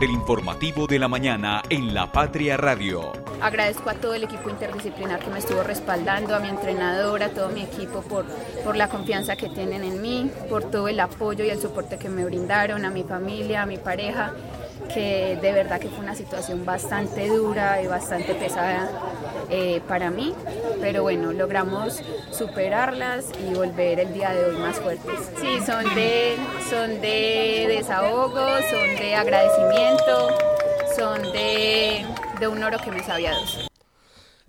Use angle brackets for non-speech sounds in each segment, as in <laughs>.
el informativo de la mañana en La Patria Radio. Agradezco a todo el equipo interdisciplinar que me estuvo respaldando, a mi entrenador, a todo mi equipo por, por la confianza que tienen en mí, por todo el apoyo y el soporte que me brindaron, a mi familia, a mi pareja que de verdad que fue una situación bastante dura y bastante pesada eh, para mí, pero bueno, logramos superarlas y volver el día de hoy más fuertes. Sí, son de, son de desahogo, son de agradecimiento, son de, de un oro que me sabía dos.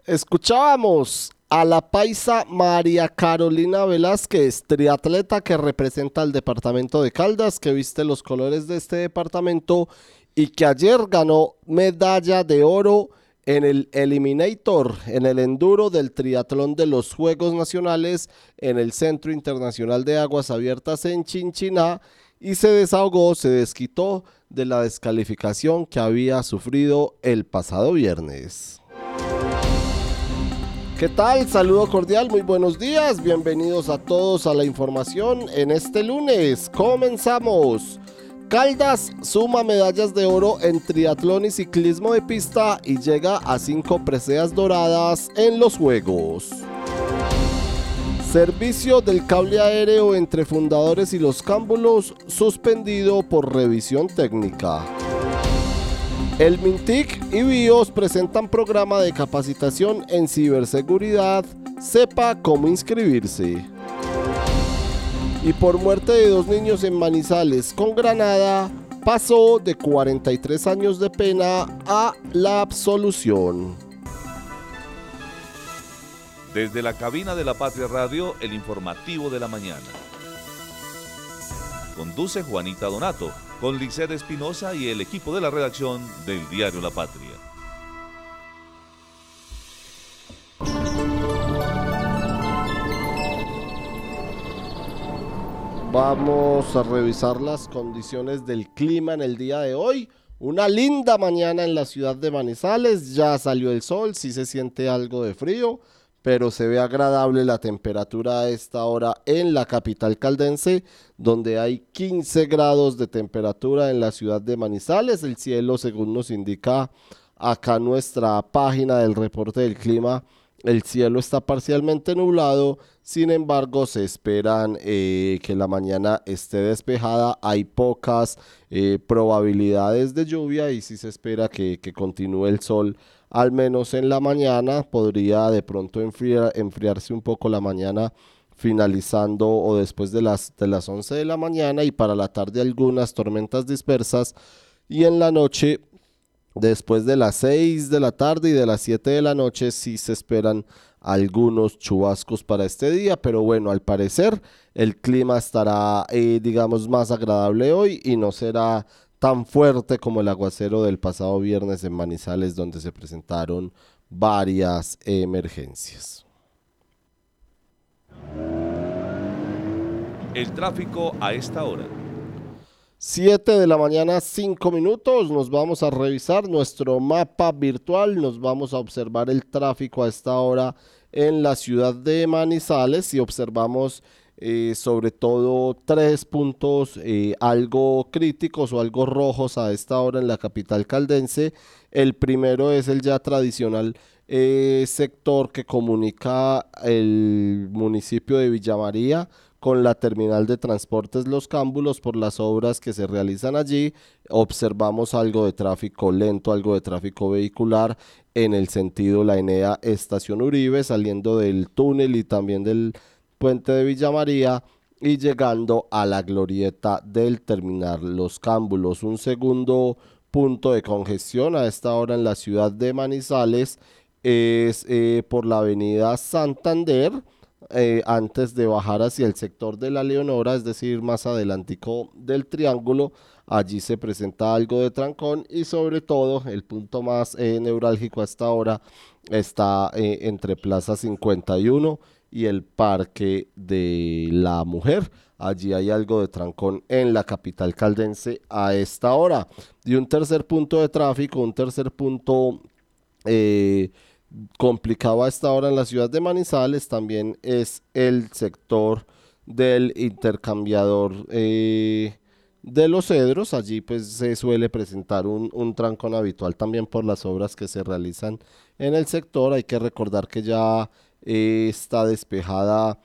Escuchábamos a la paisa María Carolina Velázquez, triatleta que representa al departamento de Caldas, que viste los colores de este departamento y que ayer ganó medalla de oro en el Eliminator, en el enduro del triatlón de los Juegos Nacionales en el Centro Internacional de Aguas Abiertas en Chinchiná y se desahogó, se desquitó de la descalificación que había sufrido el pasado viernes. ¿Qué tal? Saludo cordial, muy buenos días, bienvenidos a todos a la información en este lunes. Comenzamos. Caldas suma medallas de oro en triatlón y ciclismo de pista y llega a cinco preseas doradas en los Juegos. Servicio del cable aéreo entre fundadores y los cámbulos suspendido por revisión técnica. El Mintic y BIOS presentan programa de capacitación en ciberseguridad. Sepa cómo inscribirse y por muerte de dos niños en Manizales con Granada, pasó de 43 años de pena a la absolución. Desde la cabina de la Patria Radio, el informativo de la mañana. Conduce Juanita Donato, con Liced Espinosa y el equipo de la redacción del diario La Patria. Vamos a revisar las condiciones del clima en el día de hoy. Una linda mañana en la ciudad de Manizales, ya salió el sol, sí se siente algo de frío, pero se ve agradable la temperatura a esta hora en la capital caldense, donde hay 15 grados de temperatura en la ciudad de Manizales. El cielo, según nos indica acá nuestra página del reporte del clima, el cielo está parcialmente nublado, sin embargo se esperan eh, que la mañana esté despejada. Hay pocas eh, probabilidades de lluvia y si se espera que, continúe el sol, al menos en la mañana. Podría de pronto enfriarse un poco la mañana finalizando o después de las, de las 11 de la mañana y para la tarde algunas tormentas dispersas y en la noche Después de las 6 de la tarde y de las 7 de la noche sí se esperan algunos chubascos para este día, pero bueno, al parecer el clima estará, eh, digamos, más agradable hoy y no será tan fuerte como el aguacero del pasado viernes en Manizales, donde se presentaron varias emergencias. El tráfico a esta hora. 7 de la mañana, 5 minutos. Nos vamos a revisar nuestro mapa virtual. Nos vamos a observar el tráfico a esta hora en la ciudad de Manizales y observamos eh, sobre todo tres puntos eh, algo críticos o algo rojos a esta hora en la capital caldense. El primero es el ya tradicional eh, sector que comunica el municipio de Villa María con la terminal de transportes Los Cámbulos por las obras que se realizan allí. Observamos algo de tráfico lento, algo de tráfico vehicular en el sentido la Enea Estación Uribe, saliendo del túnel y también del puente de Villa María y llegando a la glorieta del terminal Los Cámbulos. Un segundo punto de congestión a esta hora en la ciudad de Manizales es eh, por la avenida Santander eh, antes de bajar hacia el sector de la Leonora, es decir, más adelantico del triángulo, allí se presenta algo de trancón y sobre todo el punto más eh, neurálgico hasta ahora está eh, entre Plaza 51 y el Parque de la Mujer. Allí hay algo de trancón en la capital caldense a esta hora. Y un tercer punto de tráfico, un tercer punto complicado a esta hora en la ciudad de Manizales también es el sector del intercambiador eh, de los cedros. Allí pues se suele presentar un, un trancón habitual también por las obras que se realizan en el sector. Hay que recordar que ya eh, está despejada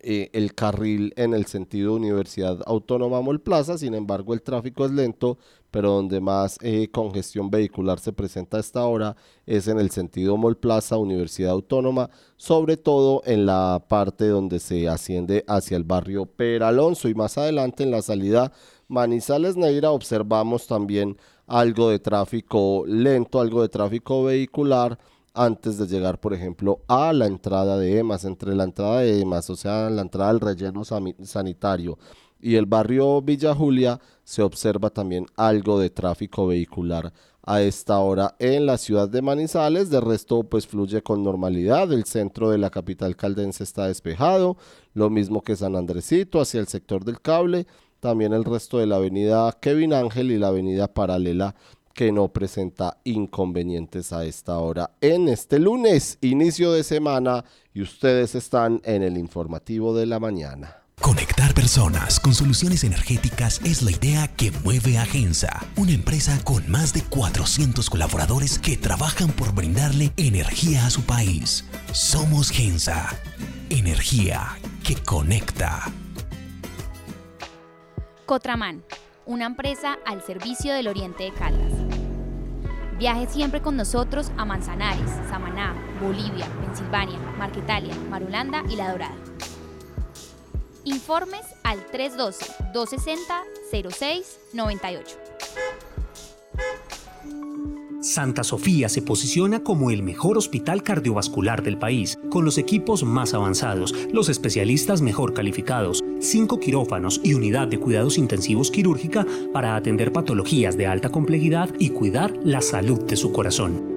eh, el carril en el sentido Universidad Autónoma Mol Plaza, sin embargo el tráfico es lento, pero donde más eh, congestión vehicular se presenta a esta hora es en el sentido Mol Plaza, Universidad Autónoma, sobre todo en la parte donde se asciende hacia el barrio Peralonso y más adelante en la salida Manizales Neira observamos también algo de tráfico lento, algo de tráfico vehicular antes de llegar, por ejemplo, a la entrada de EMAS, entre la entrada de EMAS, o sea, la entrada del relleno sanitario y el barrio Villa Julia, se observa también algo de tráfico vehicular a esta hora en la ciudad de Manizales. De resto, pues fluye con normalidad. El centro de la capital caldense está despejado, lo mismo que San Andresito hacia el sector del cable. También el resto de la avenida Kevin Ángel y la avenida paralela que no presenta inconvenientes a esta hora en este lunes, inicio de semana, y ustedes están en el informativo de la mañana. Conectar personas con soluciones energéticas es la idea que mueve a Gensa, una empresa con más de 400 colaboradores que trabajan por brindarle energía a su país. Somos Gensa, energía que conecta. Cotraman, una empresa al servicio del Oriente de Caldas. Viaje siempre con nosotros a Manzanares, Samaná, Bolivia, Pensilvania, Marquetalia, Marulanda y La Dorada. Informes al 312-260-0698. Santa Sofía se posiciona como el mejor hospital cardiovascular del país, con los equipos más avanzados, los especialistas mejor calificados, cinco quirófanos y unidad de cuidados intensivos quirúrgica para atender patologías de alta complejidad y cuidar la salud de su corazón.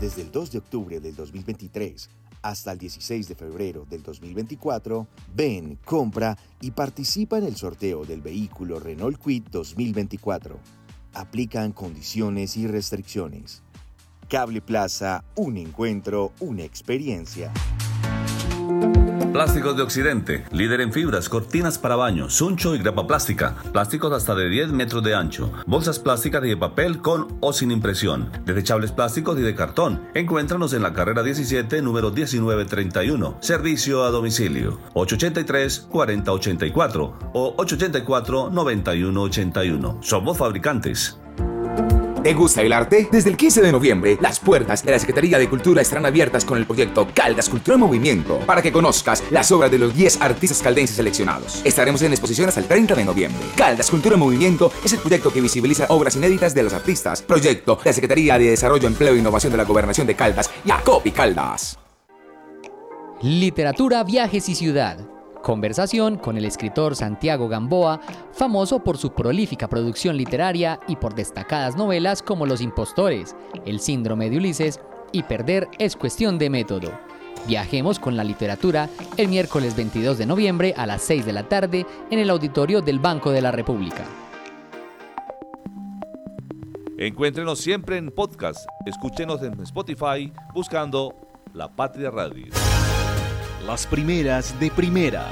Desde el 2 de octubre del 2023 hasta el 16 de febrero del 2024, ven, compra y participa en el sorteo del vehículo Renault Quid 2024 aplican condiciones y restricciones. Cable Plaza, un encuentro, una experiencia. Plásticos de Occidente, líder en fibras, cortinas para baño, suncho y grapa plástica, plásticos hasta de 10 metros de ancho, bolsas plásticas y de papel con o sin impresión, desechables plásticos y de cartón. Encuéntranos en la carrera 17, número 1931. Servicio a domicilio 883-4084 o 884-9181. Somos fabricantes. ¿Te gusta el arte? Desde el 15 de noviembre, las puertas de la Secretaría de Cultura estarán abiertas con el proyecto Caldas Cultura en Movimiento para que conozcas las obras de los 10 artistas caldenses seleccionados. Estaremos en exposición hasta el 30 de noviembre. Caldas Cultura en Movimiento es el proyecto que visibiliza obras inéditas de los artistas. Proyecto de la Secretaría de Desarrollo, Empleo e Innovación de la Gobernación de Caldas, y Caldas. Literatura, viajes y ciudad Conversación con el escritor Santiago Gamboa, famoso por su prolífica producción literaria y por destacadas novelas como Los Impostores, El Síndrome de Ulises y Perder es cuestión de método. Viajemos con la literatura el miércoles 22 de noviembre a las 6 de la tarde en el auditorio del Banco de la República. Encuéntrenos siempre en podcast. Escúchenos en Spotify buscando La Patria Radio. Las primeras de primera.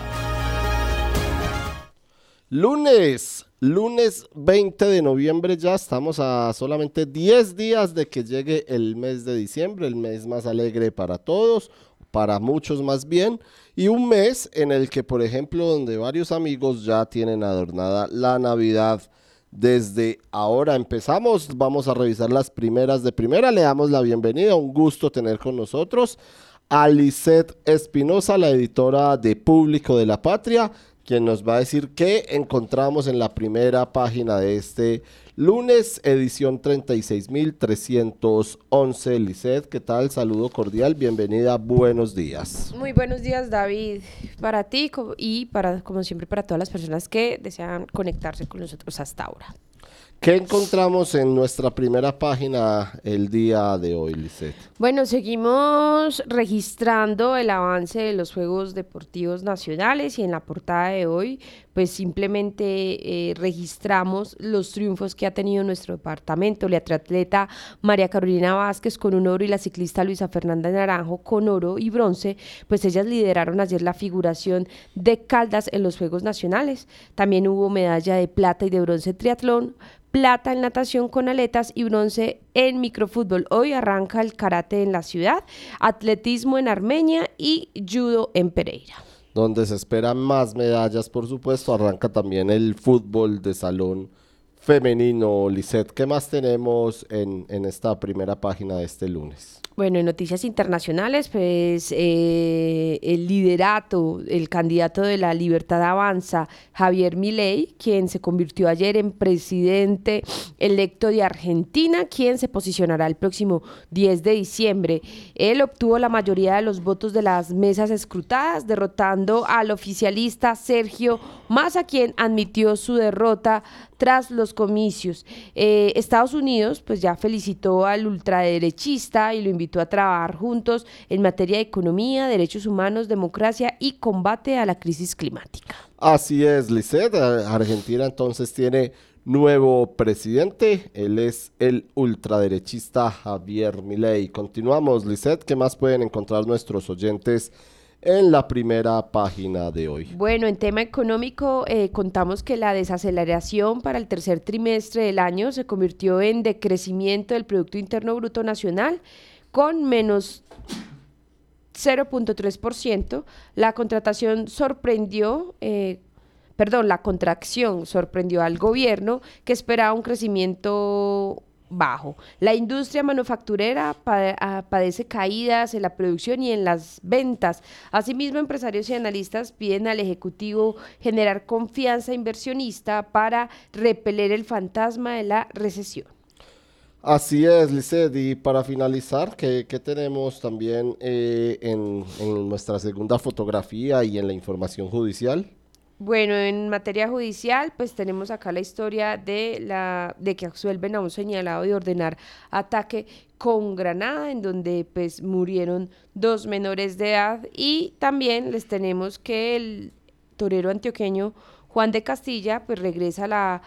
Lunes, lunes 20 de noviembre ya estamos a solamente 10 días de que llegue el mes de diciembre, el mes más alegre para todos, para muchos más bien, y un mes en el que, por ejemplo, donde varios amigos ya tienen adornada la Navidad. Desde ahora empezamos, vamos a revisar las primeras de primera, le damos la bienvenida, un gusto tener con nosotros a Espinosa, la editora de Público de la Patria, quien nos va a decir qué encontramos en la primera página de este lunes, edición 36.311. Lisset, ¿qué tal? Saludo cordial, bienvenida, buenos días. Muy buenos días, David, para ti y para, como siempre, para todas las personas que desean conectarse con nosotros hasta ahora. ¿Qué encontramos en nuestra primera página el día de hoy, Lisette? Bueno, seguimos registrando el avance de los Juegos Deportivos Nacionales y en la portada de hoy, pues simplemente eh, registramos los triunfos que ha tenido nuestro departamento. La triatleta María Carolina Vázquez con un oro y la ciclista Luisa Fernanda Naranjo con oro y bronce, pues ellas lideraron ayer la figuración de Caldas en los Juegos Nacionales. También hubo medalla de plata y de bronce triatlón, plata en natación con aletas y bronce en microfútbol. Hoy arranca el karate en la ciudad, atletismo en Armenia y judo en Pereira. Donde se esperan más medallas, por supuesto, arranca también el fútbol de salón femenino. Lisette, ¿qué más tenemos en, en esta primera página de este lunes? Bueno, en noticias internacionales, pues eh, el liderato, el candidato de la Libertad Avanza, Javier Milei, quien se convirtió ayer en presidente electo de Argentina, quien se posicionará el próximo 10 de diciembre. Él obtuvo la mayoría de los votos de las mesas escrutadas, derrotando al oficialista Sergio Massa, quien admitió su derrota tras los comicios. Eh, Estados Unidos, pues ya felicitó al ultraderechista y lo invitó a trabajar juntos en materia de economía, derechos humanos, democracia y combate a la crisis climática. Así es, Lisset. Argentina entonces tiene nuevo presidente. Él es el ultraderechista Javier Milei. Continuamos, Lisset. ¿Qué más pueden encontrar nuestros oyentes? en la primera página de hoy. Bueno, en tema económico, eh, contamos que la desaceleración para el tercer trimestre del año se convirtió en decrecimiento del Producto Interno Bruto Nacional con menos 0.3%. La contratación sorprendió, eh, perdón, la contracción sorprendió al gobierno que esperaba un crecimiento bajo. La industria manufacturera ah, padece caídas en la producción y en las ventas. Asimismo, empresarios y analistas piden al Ejecutivo generar confianza inversionista para repeler el fantasma de la recesión. Así es, Lizeth. Y para finalizar, ¿qué, tenemos también eh, en, en nuestra segunda fotografía y en la información judicial? Bueno, en materia judicial, pues tenemos acá la historia de la de que absuelven a un señalado de ordenar ataque con granada, en donde pues murieron dos menores de edad y también les tenemos que el torero antioqueño Juan de Castilla pues regresa a la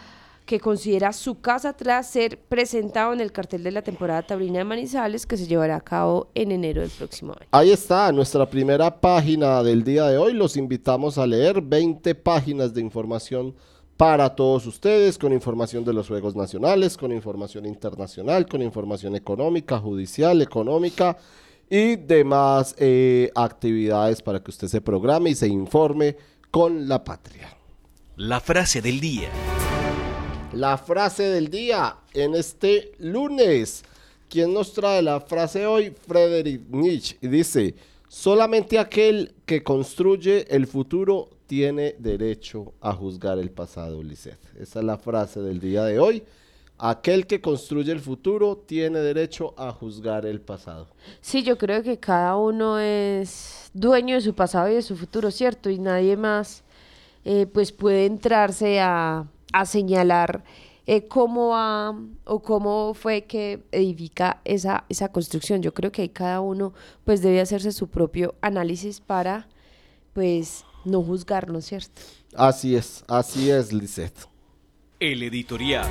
que considera su casa tras ser presentado en el cartel de la temporada taurina de Manizales que se llevará a cabo en enero del próximo año. Ahí está, nuestra primera página del día de hoy. Los invitamos a leer 20 páginas de información para todos ustedes, con información de los Juegos Nacionales, con información internacional, con información económica, judicial, económica y demás eh, actividades para que usted se programe y se informe con la patria. La frase del día. La frase del día en este lunes. ¿Quién nos trae la frase hoy? Frederick Nietzsche. Y dice, solamente aquel que construye el futuro tiene derecho a juzgar el pasado, Lisset. Esa es la frase del día de hoy. Aquel que construye el futuro tiene derecho a juzgar el pasado. Sí, yo creo que cada uno es dueño de su pasado y de su futuro, ¿cierto? Y nadie más eh, pues puede entrarse a, a señalar eh, cómo va o cómo fue que edifica esa, esa construcción. Yo creo que cada uno pues debe hacerse su propio análisis para pues no juzgarnos, ¿cierto? Así es, así es, Lisette. El editorial.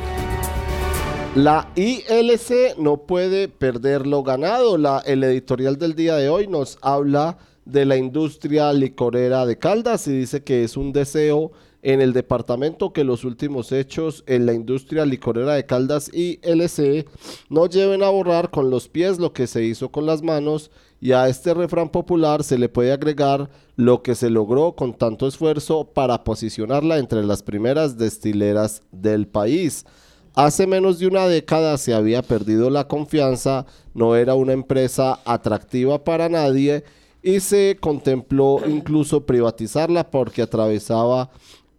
La ILC no puede perder lo ganado. La, el editorial del día de hoy nos habla de la industria licorera de Caldas y dice que es un deseo en el departamento que los últimos hechos en la industria licorera de Caldas y LC no lleven a borrar con los pies lo que se hizo con las manos y a este refrán popular se le puede agregar lo que se logró con tanto esfuerzo para posicionarla entre las primeras destileras del país. Hace menos de una década se había perdido la confianza, no era una empresa atractiva para nadie y se contempló incluso privatizarla porque atravesaba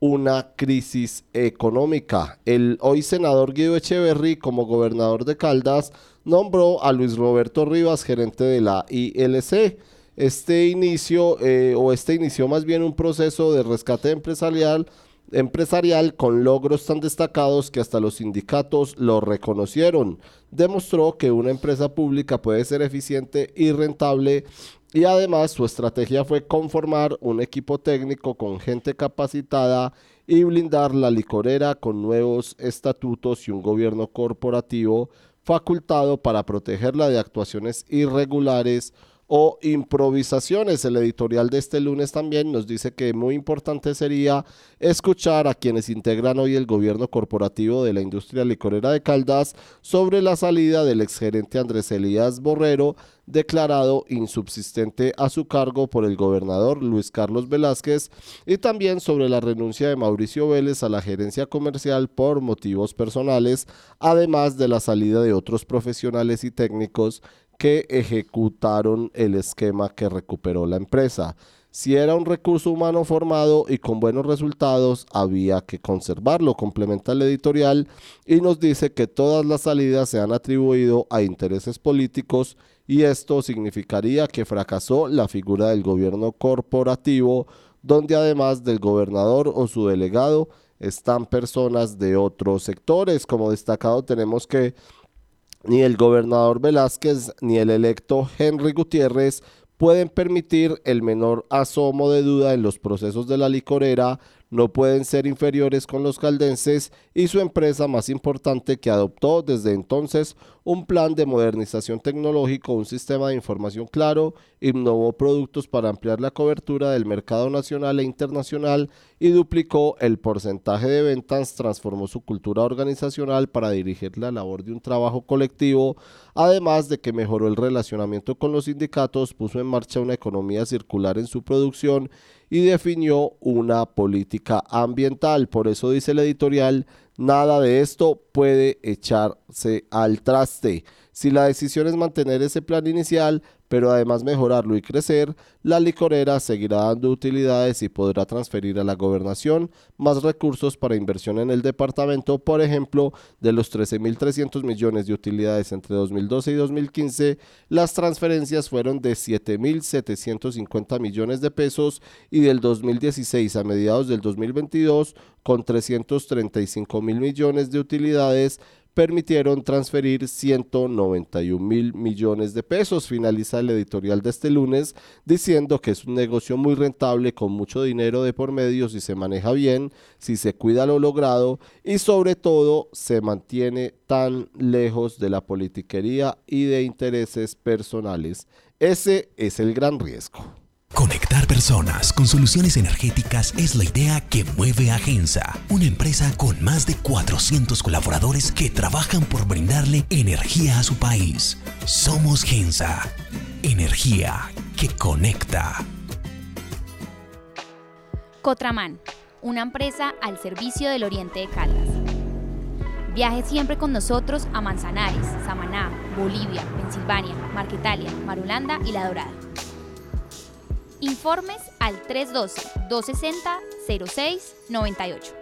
una crisis económica. El hoy senador Guido Echeverry, como gobernador de Caldas, nombró a Luis Roberto Rivas gerente de la ILC. Este inicio, eh, o este inició más bien un proceso de rescate empresarial, empresarial con logros tan destacados que hasta los sindicatos lo reconocieron. Demostró que una empresa pública puede ser eficiente y rentable y además su estrategia fue conformar un equipo técnico con gente capacitada y blindar la licorera con nuevos estatutos y un gobierno corporativo facultado para protegerla de actuaciones irregulares o improvisaciones. El editorial de este lunes también nos dice que muy importante sería escuchar a quienes integran hoy el gobierno corporativo de la industria licorera de Caldas sobre la salida del exgerente Andrés Elías Borrero, declarado insubsistente a su cargo por el gobernador Luis Carlos Velázquez, y también sobre la renuncia de Mauricio Vélez a la gerencia comercial por motivos personales, además de la salida de otros profesionales y técnicos que ejecutaron el esquema que recuperó la empresa. Si era un recurso humano formado y con buenos resultados, había que conservarlo, complementa el editorial y nos dice que todas las salidas se han atribuido a intereses políticos y esto significaría que fracasó la figura del gobierno corporativo, donde además del gobernador o su delegado están personas de otros sectores. Como destacado tenemos que ni el gobernador Velázquez ni el electo Henry Gutiérrez pueden permitir el menor asomo de duda en los procesos de la licorera, no pueden ser inferiores con los caldenses y su empresa más importante que adoptó desde entonces un plan de modernización tecnológico, un sistema de información claro, innovó productos para ampliar la cobertura del mercado nacional e internacional y duplicó el porcentaje de ventas, transformó su cultura organizacional para dirigir la labor de un trabajo colectivo, además de que mejoró el relacionamiento con los sindicatos, puso en marcha una economía circular en su producción y definió una política ambiental. Por eso dice el editorial, nada de esto puede echarse al traste. Si la decisión es mantener ese plan inicial, pero además mejorarlo y crecer, la licorera seguirá dando utilidades y podrá transferir a la gobernación más recursos para inversión en el departamento, por ejemplo, de los 13.300 millones de utilidades entre 2012 y 2015, las transferencias fueron de 7.750 millones de pesos y del 2016 a mediados del 2022 con 335 mil millones de utilidades permitieron transferir 191 mil millones de pesos. Finaliza el editorial de este lunes diciendo que es un negocio muy rentable con mucho dinero de por medio si se maneja bien, si se cuida lo logrado y sobre todo se mantiene tan lejos de la politiquería y de intereses personales. Ese es el gran riesgo. Conectar personas con soluciones energéticas es la idea que mueve a Gensa, una empresa con más de 400 colaboradores que trabajan por brindarle energía a su país. Somos Gensa, energía que conecta. Cotraman, una empresa al servicio del Oriente de Caldas. Viaje siempre con nosotros a Manzanares, Samaná, Bolivia, Pensilvania, Marquetalia, Marulanda y La Dorada. Informes al 312-260-0698.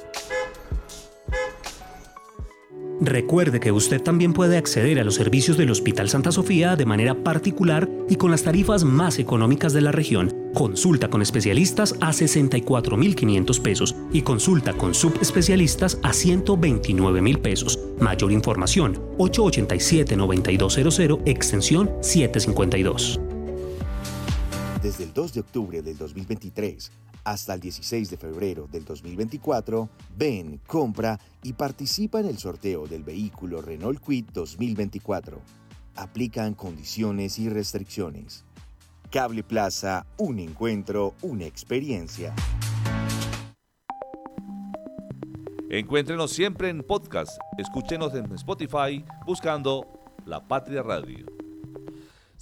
Recuerde que usted también puede acceder a los servicios del Hospital Santa Sofía de manera particular y con las tarifas más económicas de la región. Consulta con especialistas a 64.500 pesos y consulta con subespecialistas a 129.000 pesos. Mayor información 887-9200 extensión 752. Desde el 2 de octubre del 2023 hasta el 16 de febrero del 2024, ven, compra y participa en el sorteo del vehículo Renault Quid 2024. Aplican condiciones y restricciones. Cable Plaza, un encuentro, una experiencia. Encuéntrenos siempre en podcast. Escúchenos en Spotify buscando La Patria Radio.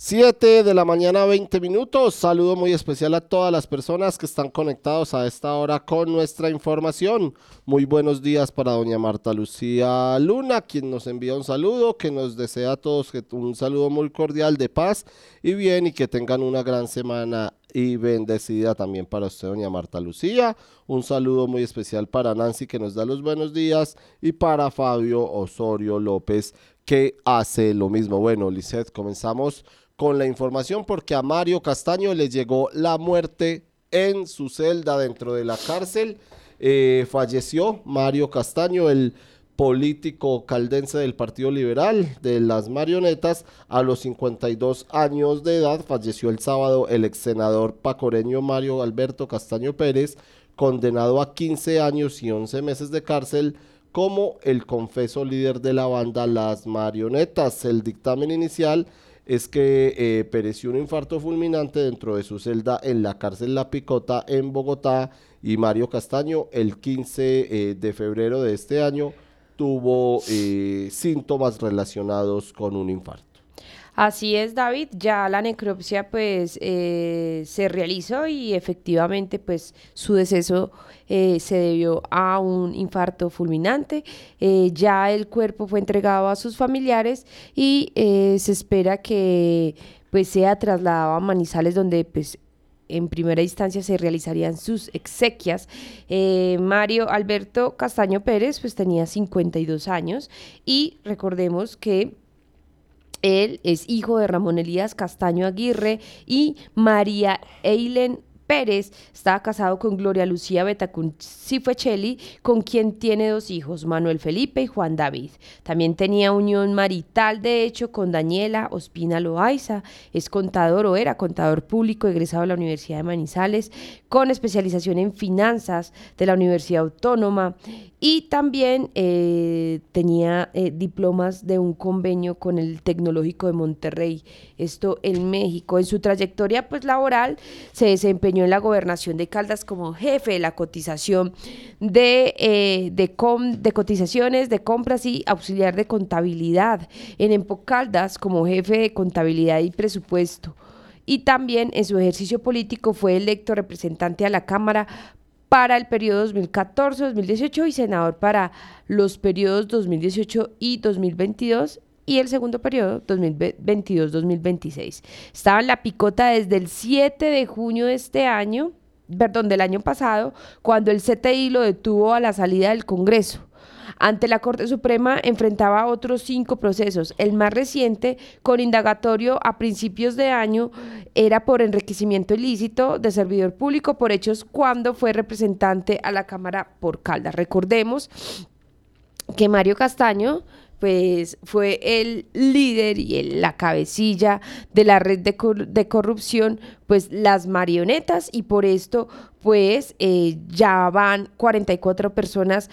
7 de la mañana, 20 minutos. Saludo muy especial a todas las personas que están conectados a esta hora con nuestra información. Muy buenos días para doña Marta Lucía Luna, quien nos envía un saludo, que nos desea a todos un saludo muy cordial de paz y bien y que tengan una gran semana y bendecida también para usted, doña Marta Lucía. Un saludo muy especial para Nancy que nos da los buenos días y para Fabio Osorio López que hace lo mismo. Bueno, Lisette, comenzamos con la información porque a Mario Castaño le llegó la muerte en su celda dentro de la cárcel. Eh, falleció Mario Castaño, el político caldense del Partido Liberal de las marionetas a los 52 años de edad. Falleció el sábado el ex senador pacoreño Mario Alberto Castaño Pérez, condenado a 15 años y 11 meses de cárcel como el confeso líder de la banda Las Marionetas. El dictamen inicial es que eh, pereció un infarto fulminante dentro de su celda en la cárcel La Picota en Bogotá y Mario Castaño el 15 eh, de febrero de este año tuvo eh, síntomas relacionados con un infarto. Así es, David, ya la necropsia pues eh, se realizó y efectivamente pues su deceso eh, se debió a un infarto fulminante. Eh, ya el cuerpo fue entregado a sus familiares y se espera que pues sea trasladado a Manizales donde pues en primera instancia se realizarían sus exequias. Mario Alberto Castaño Pérez pues tenía 52 años y recordemos que él es hijo de Ramón Elías Castaño Aguirre y María Eilen Pérez estaba casado con Gloria Lucía Betacun Cifechelli, con quien tiene dos hijos, Manuel Felipe y Juan David. También tenía unión marital, de hecho, con Daniela Ospina Loaiza. Es contador o era contador público egresado de la Universidad de Manizales, con especialización en finanzas de la Universidad Autónoma y también eh, tenía eh, diplomas de un convenio con el Tecnológico de Monterrey, esto en México. En su trayectoria pues laboral se desempeñó en la gobernación de Caldas como jefe de la cotización de, eh, de, cotizaciones, de compras y auxiliar de contabilidad. En Empo Caldas como jefe de contabilidad y presupuesto y también en su ejercicio político fue electo representante a la Cámara para el periodo 2014-2018 y senador para los periodos 2018 y 2022 y el segundo periodo 2022-2026. Estaba en la picota desde el 7 de junio de este año, perdón, del año pasado, cuando el CTI lo detuvo a la salida del Congreso. Ante la Corte Suprema enfrentaba otros cinco procesos. El más reciente, con indagatorio a principios de año, era por enriquecimiento ilícito de servidor público por hechos cuando fue representante a la Cámara por Caldas. Recordemos que Mario Castaño pues fue el líder y la cabecilla de la red de, corrupción, pues las marionetas y por esto pues eh, ya van 44 personas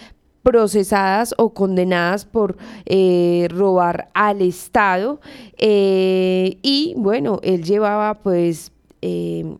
procesadas o condenadas por eh, robar al Estado. Eh, y bueno, él llevaba pues... Eh,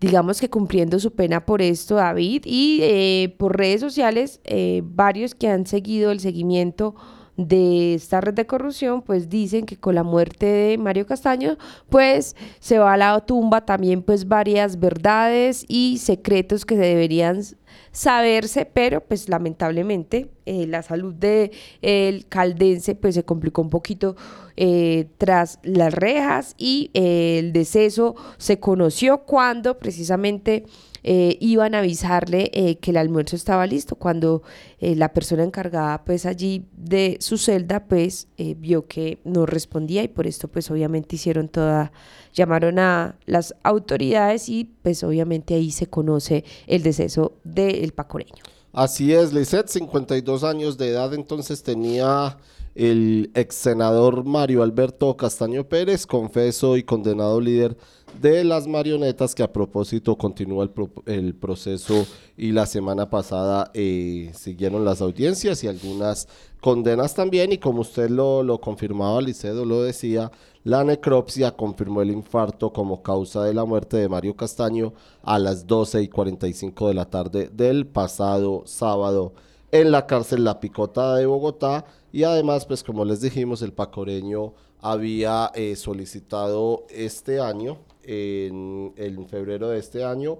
digamos que cumpliendo su pena por esto, David, y por redes sociales, varios que han seguido el seguimiento de esta red de corrupción, pues dicen que con la muerte de Mario Castaño, pues se va a la tumba también pues varias verdades y secretos que se deberían saberse, pero pues lamentablemente eh, la salud del el caldense pues se complicó un poquito eh, tras las rejas y eh, el deceso se conoció cuando precisamente iban a avisarle que el almuerzo estaba listo, cuando la persona encargada pues allí de su celda pues vio que no respondía y por esto pues obviamente hicieron toda llamaron a las autoridades y pues obviamente ahí se conoce el deceso del pacoreño. Así es, Lisette, 52 años de edad entonces tenía el ex senador Mario Alberto Castaño Pérez, confeso y condenado líder de las marionetas, que a propósito continúa el, proceso y la semana pasada eh, siguieron las audiencias y algunas condenas también, y como usted lo, lo confirmaba, Licedo lo decía, la necropsia confirmó el infarto como causa de la muerte de Mario Castaño a las 12 y 45 de la tarde del pasado sábado en la cárcel La Picota de Bogotá. Y además, pues como les dijimos, el pacoreño había eh, solicitado este año, en, febrero de este año,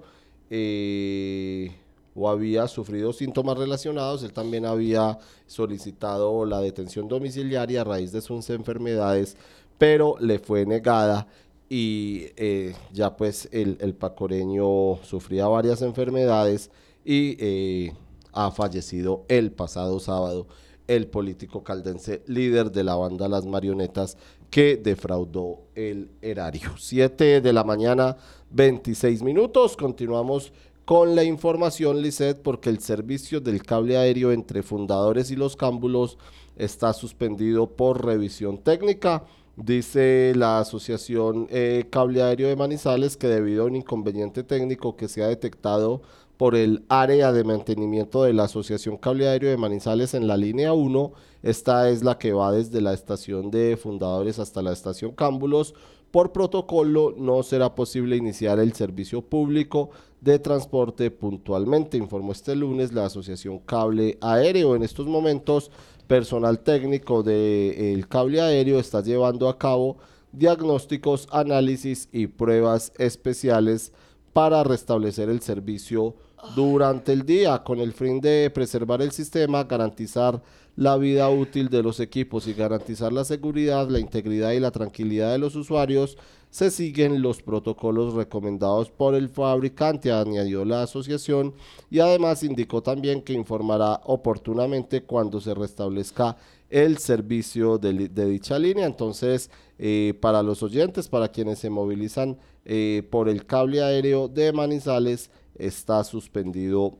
eh, o había sufrido síntomas relacionados, él también había solicitado la detención domiciliaria a raíz de sus enfermedades pero le fue negada y eh, ya pues el, pacoreño sufría varias enfermedades y eh, ha fallecido el pasado sábado el político caldense líder de la banda Las Marionetas que defraudó el erario. Siete de la mañana, 26 minutos. Continuamos con la información, Lisset, porque el servicio del cable aéreo entre fundadores y los cámbulos está suspendido por revisión técnica. Dice la Asociación eh, Cable Aéreo de Manizales que debido a un inconveniente técnico que se ha detectado por el área de mantenimiento de la Asociación Cable Aéreo de Manizales en la línea 1, esta es la que va desde la estación de fundadores hasta la estación Cámbulos, por protocolo no será posible iniciar el servicio público de transporte puntualmente, informó este lunes la Asociación Cable Aéreo. En estos momentos, personal técnico del cable aéreo está llevando a cabo diagnósticos, análisis y pruebas especiales para restablecer el servicio durante el día con el fin de preservar el sistema, garantizar la vida útil de los equipos y garantizar la seguridad, la integridad y la tranquilidad de los usuarios, se siguen los protocolos recomendados por el fabricante, añadió la asociación, y además indicó también que informará oportunamente cuando se restablezca el servicio de, dicha línea. Entonces, eh, para los oyentes, para quienes se movilizan eh, por el cable aéreo de Manizales, está suspendido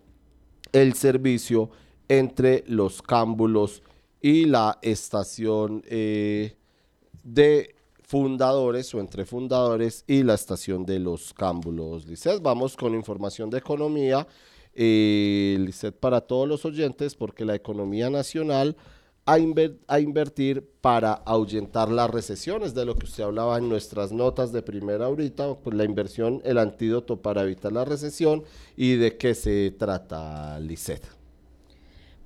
el servicio entre los cámbulos y la estación eh, de fundadores o entre fundadores y la estación de los cámbulos. Lisset, vamos con información de economía. Eh, para todos los oyentes, porque la economía nacional a, a, invertir para ahuyentar las recesiones, de lo que usted hablaba en nuestras notas de primera ahorita, pues la inversión, el antídoto para evitar la recesión y de qué se trata, Lisset.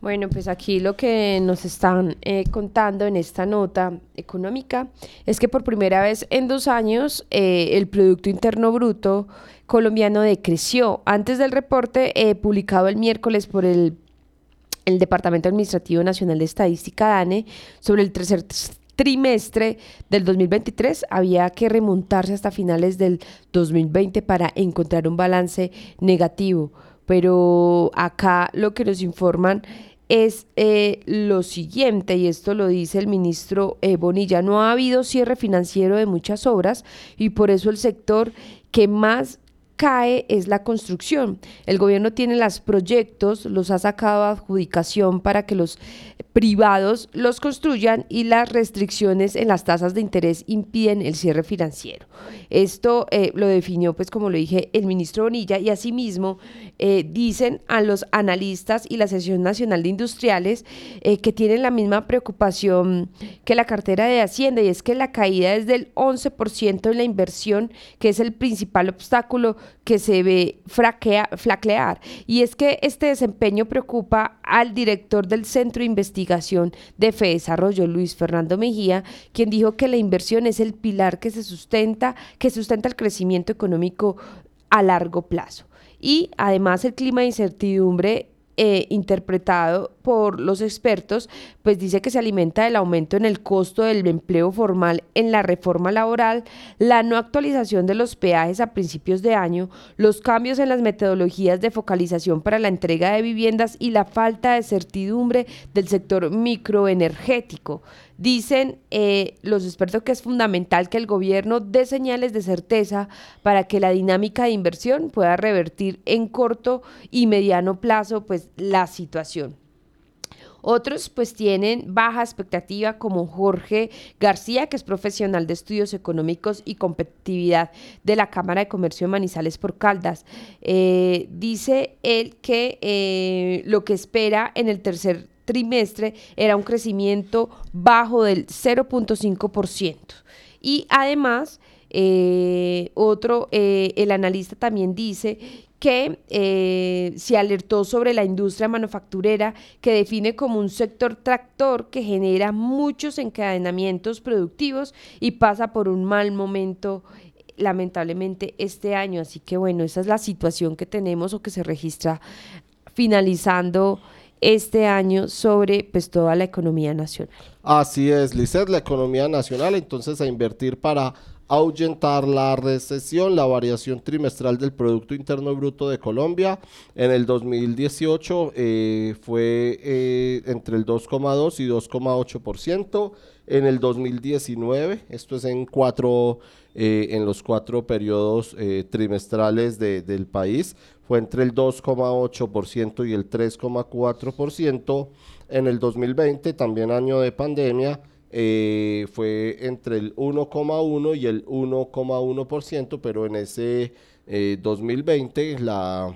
Bueno, pues aquí lo que nos están eh, contando en esta nota económica es que por primera vez en dos años eh, el Producto Interno Bruto colombiano decreció. Antes del reporte eh, publicado el miércoles por el, el Departamento Administrativo Nacional de Estadística, DANE, sobre el tercer trimestre del 2023 había que remontarse hasta finales del 2020 para encontrar un balance negativo. Pero acá lo que nos informan es eh, lo siguiente, y esto lo dice el ministro eh, Bonilla, no ha habido cierre financiero de muchas obras y por eso el sector que más cae es la construcción. El gobierno tiene los proyectos, los ha sacado a adjudicación para que los privados los construyan y las restricciones en las tasas de interés impiden el cierre financiero. Esto eh, lo definió, pues como lo dije, el ministro Bonilla y asimismo eh, dicen a los analistas y la Asociación Nacional de Industriales eh, que tienen la misma preocupación que la cartera de Hacienda y es que la caída es del 11% en la inversión, que es el principal obstáculo que se ve flaquear. Y es que este desempeño preocupa al director del Centro de Investigación de Fe Desarrollo, Luis Fernando Mejía, quien dijo que la inversión es el pilar que se sustenta, que sustenta el crecimiento económico a largo plazo. Y además el clima de incertidumbre eh, interpretado por los expertos, pues dice que se alimenta del aumento en el costo del empleo formal en la reforma laboral, la no actualización de los peajes a principios de año, los cambios en las metodologías de focalización para la entrega de viviendas y la falta de certidumbre del sector microenergético. Dicen eh, los expertos que es fundamental que el gobierno dé señales de certeza para que la dinámica de inversión pueda revertir en corto y mediano plazo pues la situación. Otros pues tienen baja expectativa como Jorge García, que es profesional de estudios económicos y competitividad de la Cámara de Comercio de Manizales por Caldas. Eh, dice él que eh, lo que espera en el tercer trimestre era un crecimiento bajo del 0.5%. Y además, eh, otro, el analista también dice que eh, se alertó sobre la industria manufacturera que define como un sector tractor que genera muchos encadenamientos productivos y pasa por un mal momento lamentablemente este año. Así que bueno, esa es la situación que tenemos o que se registra finalizando este año sobre pues toda la economía nacional. Así es, Lizeth, la economía nacional, entonces a invertir para ahuyentar la recesión, la variación trimestral del Producto Interno Bruto de Colombia en el 2018 eh, fue eh, entre el 2,2 y 2,8%. En el 2019, esto es en cuatro, eh, en los cuatro periodos trimestrales del país, fue entre el 2,8% y el 3,4%. En el 2020, también año de pandemia, eh, fue entre el 1,1 y el 1,1%, pero en ese 2020 eh, la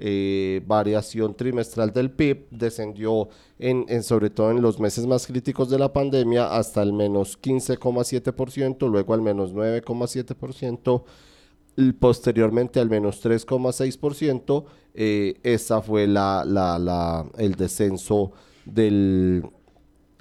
eh, variación trimestral del PIB descendió en, sobre todo en los meses más críticos de la pandemia hasta el menos 15,7%, luego al menos 9,7%, y posteriormente al menos 3,6%. Eh, esa fue la, el descenso del,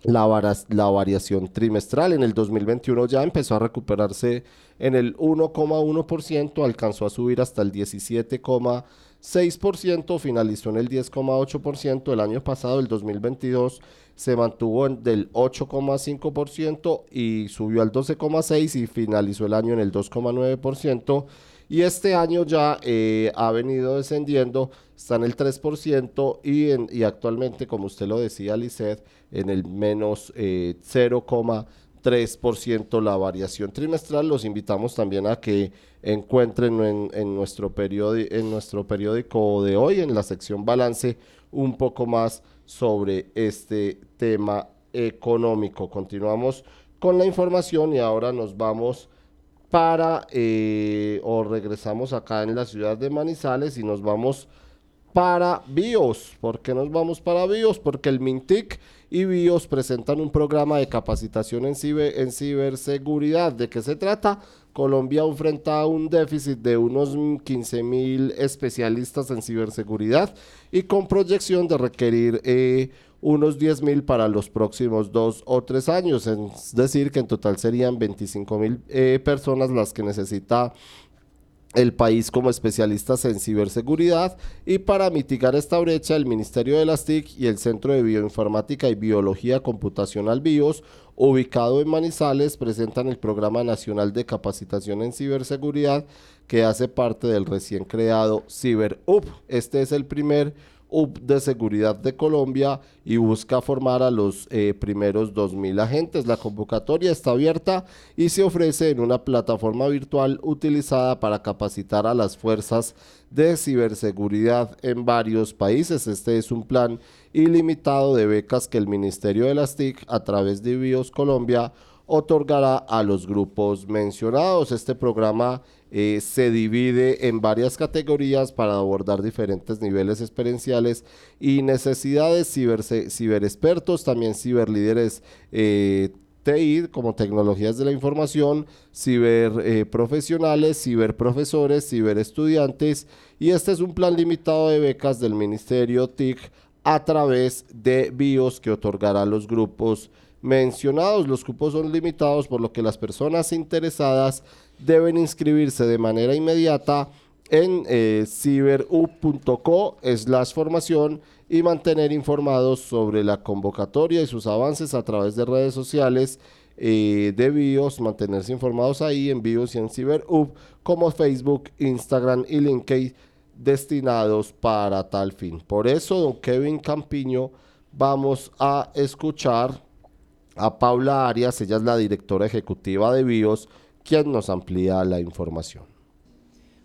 la, la, variación trimestral. En el 2021 ya empezó a recuperarse en el 1,1%, alcanzó a subir hasta el 17,5%. 6%, finalizó en el 10,8%, el año pasado, el 2022, se mantuvo en del 8,5% y subió al 12,6% y finalizó el año en el 2,9%. Y este año ya eh, ha venido descendiendo, está en el 3% y, en, y actualmente, como usted lo decía, Lisset, en el menos eh, 0,3%. 3% la variación trimestral. Los invitamos también a que encuentren en, nuestro en nuestro periódico de hoy, en la sección balance, un poco más sobre este tema económico. Continuamos con la información y ahora nos vamos para, eh, o regresamos acá en la ciudad de Manizales y nos vamos para BIOS. ¿Por qué nos vamos para BIOS? Porque el MINTIC y BIOS presentan un programa de capacitación en, en ciberseguridad. ¿De qué se trata? Colombia enfrenta un déficit de unos 15 mil especialistas en ciberseguridad y con proyección de requerir eh, unos 10 mil para los próximos dos o tres años. Es decir, que en total serían 25 mil eh, personas las que necesita el país como especialistas en ciberseguridad y para mitigar esta brecha el Ministerio de las TIC y el Centro de Bioinformática y Biología Computacional BIOS ubicado en Manizales presentan el Programa Nacional de Capacitación en Ciberseguridad que hace parte del recién creado CiberUP. Este es el primer de Seguridad de Colombia y busca formar a los eh, primeros 2.000 agentes. La convocatoria está abierta y se ofrece en una plataforma virtual utilizada para capacitar a las fuerzas de ciberseguridad en varios países. Este es un plan ilimitado de becas que el Ministerio de las TIC a través de BIOS Colombia otorgará a los grupos mencionados. Este programa eh, se divide en varias categorías para abordar diferentes niveles experienciales y necesidades, ciber, ciberexpertos, también ciberlíderes eh, TI, como tecnologías de la información, ciberprofesionales, eh, ciberprofesores, ciberestudiantes, y este es un plan limitado de becas del Ministerio TIC a través de BIOS que otorgará a los grupos mencionados. Los cupos son limitados, por lo que las personas interesadas deben inscribirse de manera inmediata en eh, ciberu.co slash formación y mantener informados sobre la convocatoria y sus avances a través de redes sociales eh, de BIOS, mantenerse informados ahí en BIOS y en CiberUp como Facebook, Instagram y LinkedIn destinados para tal fin. Por eso, don Kevin Campiño, vamos a escuchar a Paula Arias, ella es la directora ejecutiva de BIOS, quien nos amplía la información.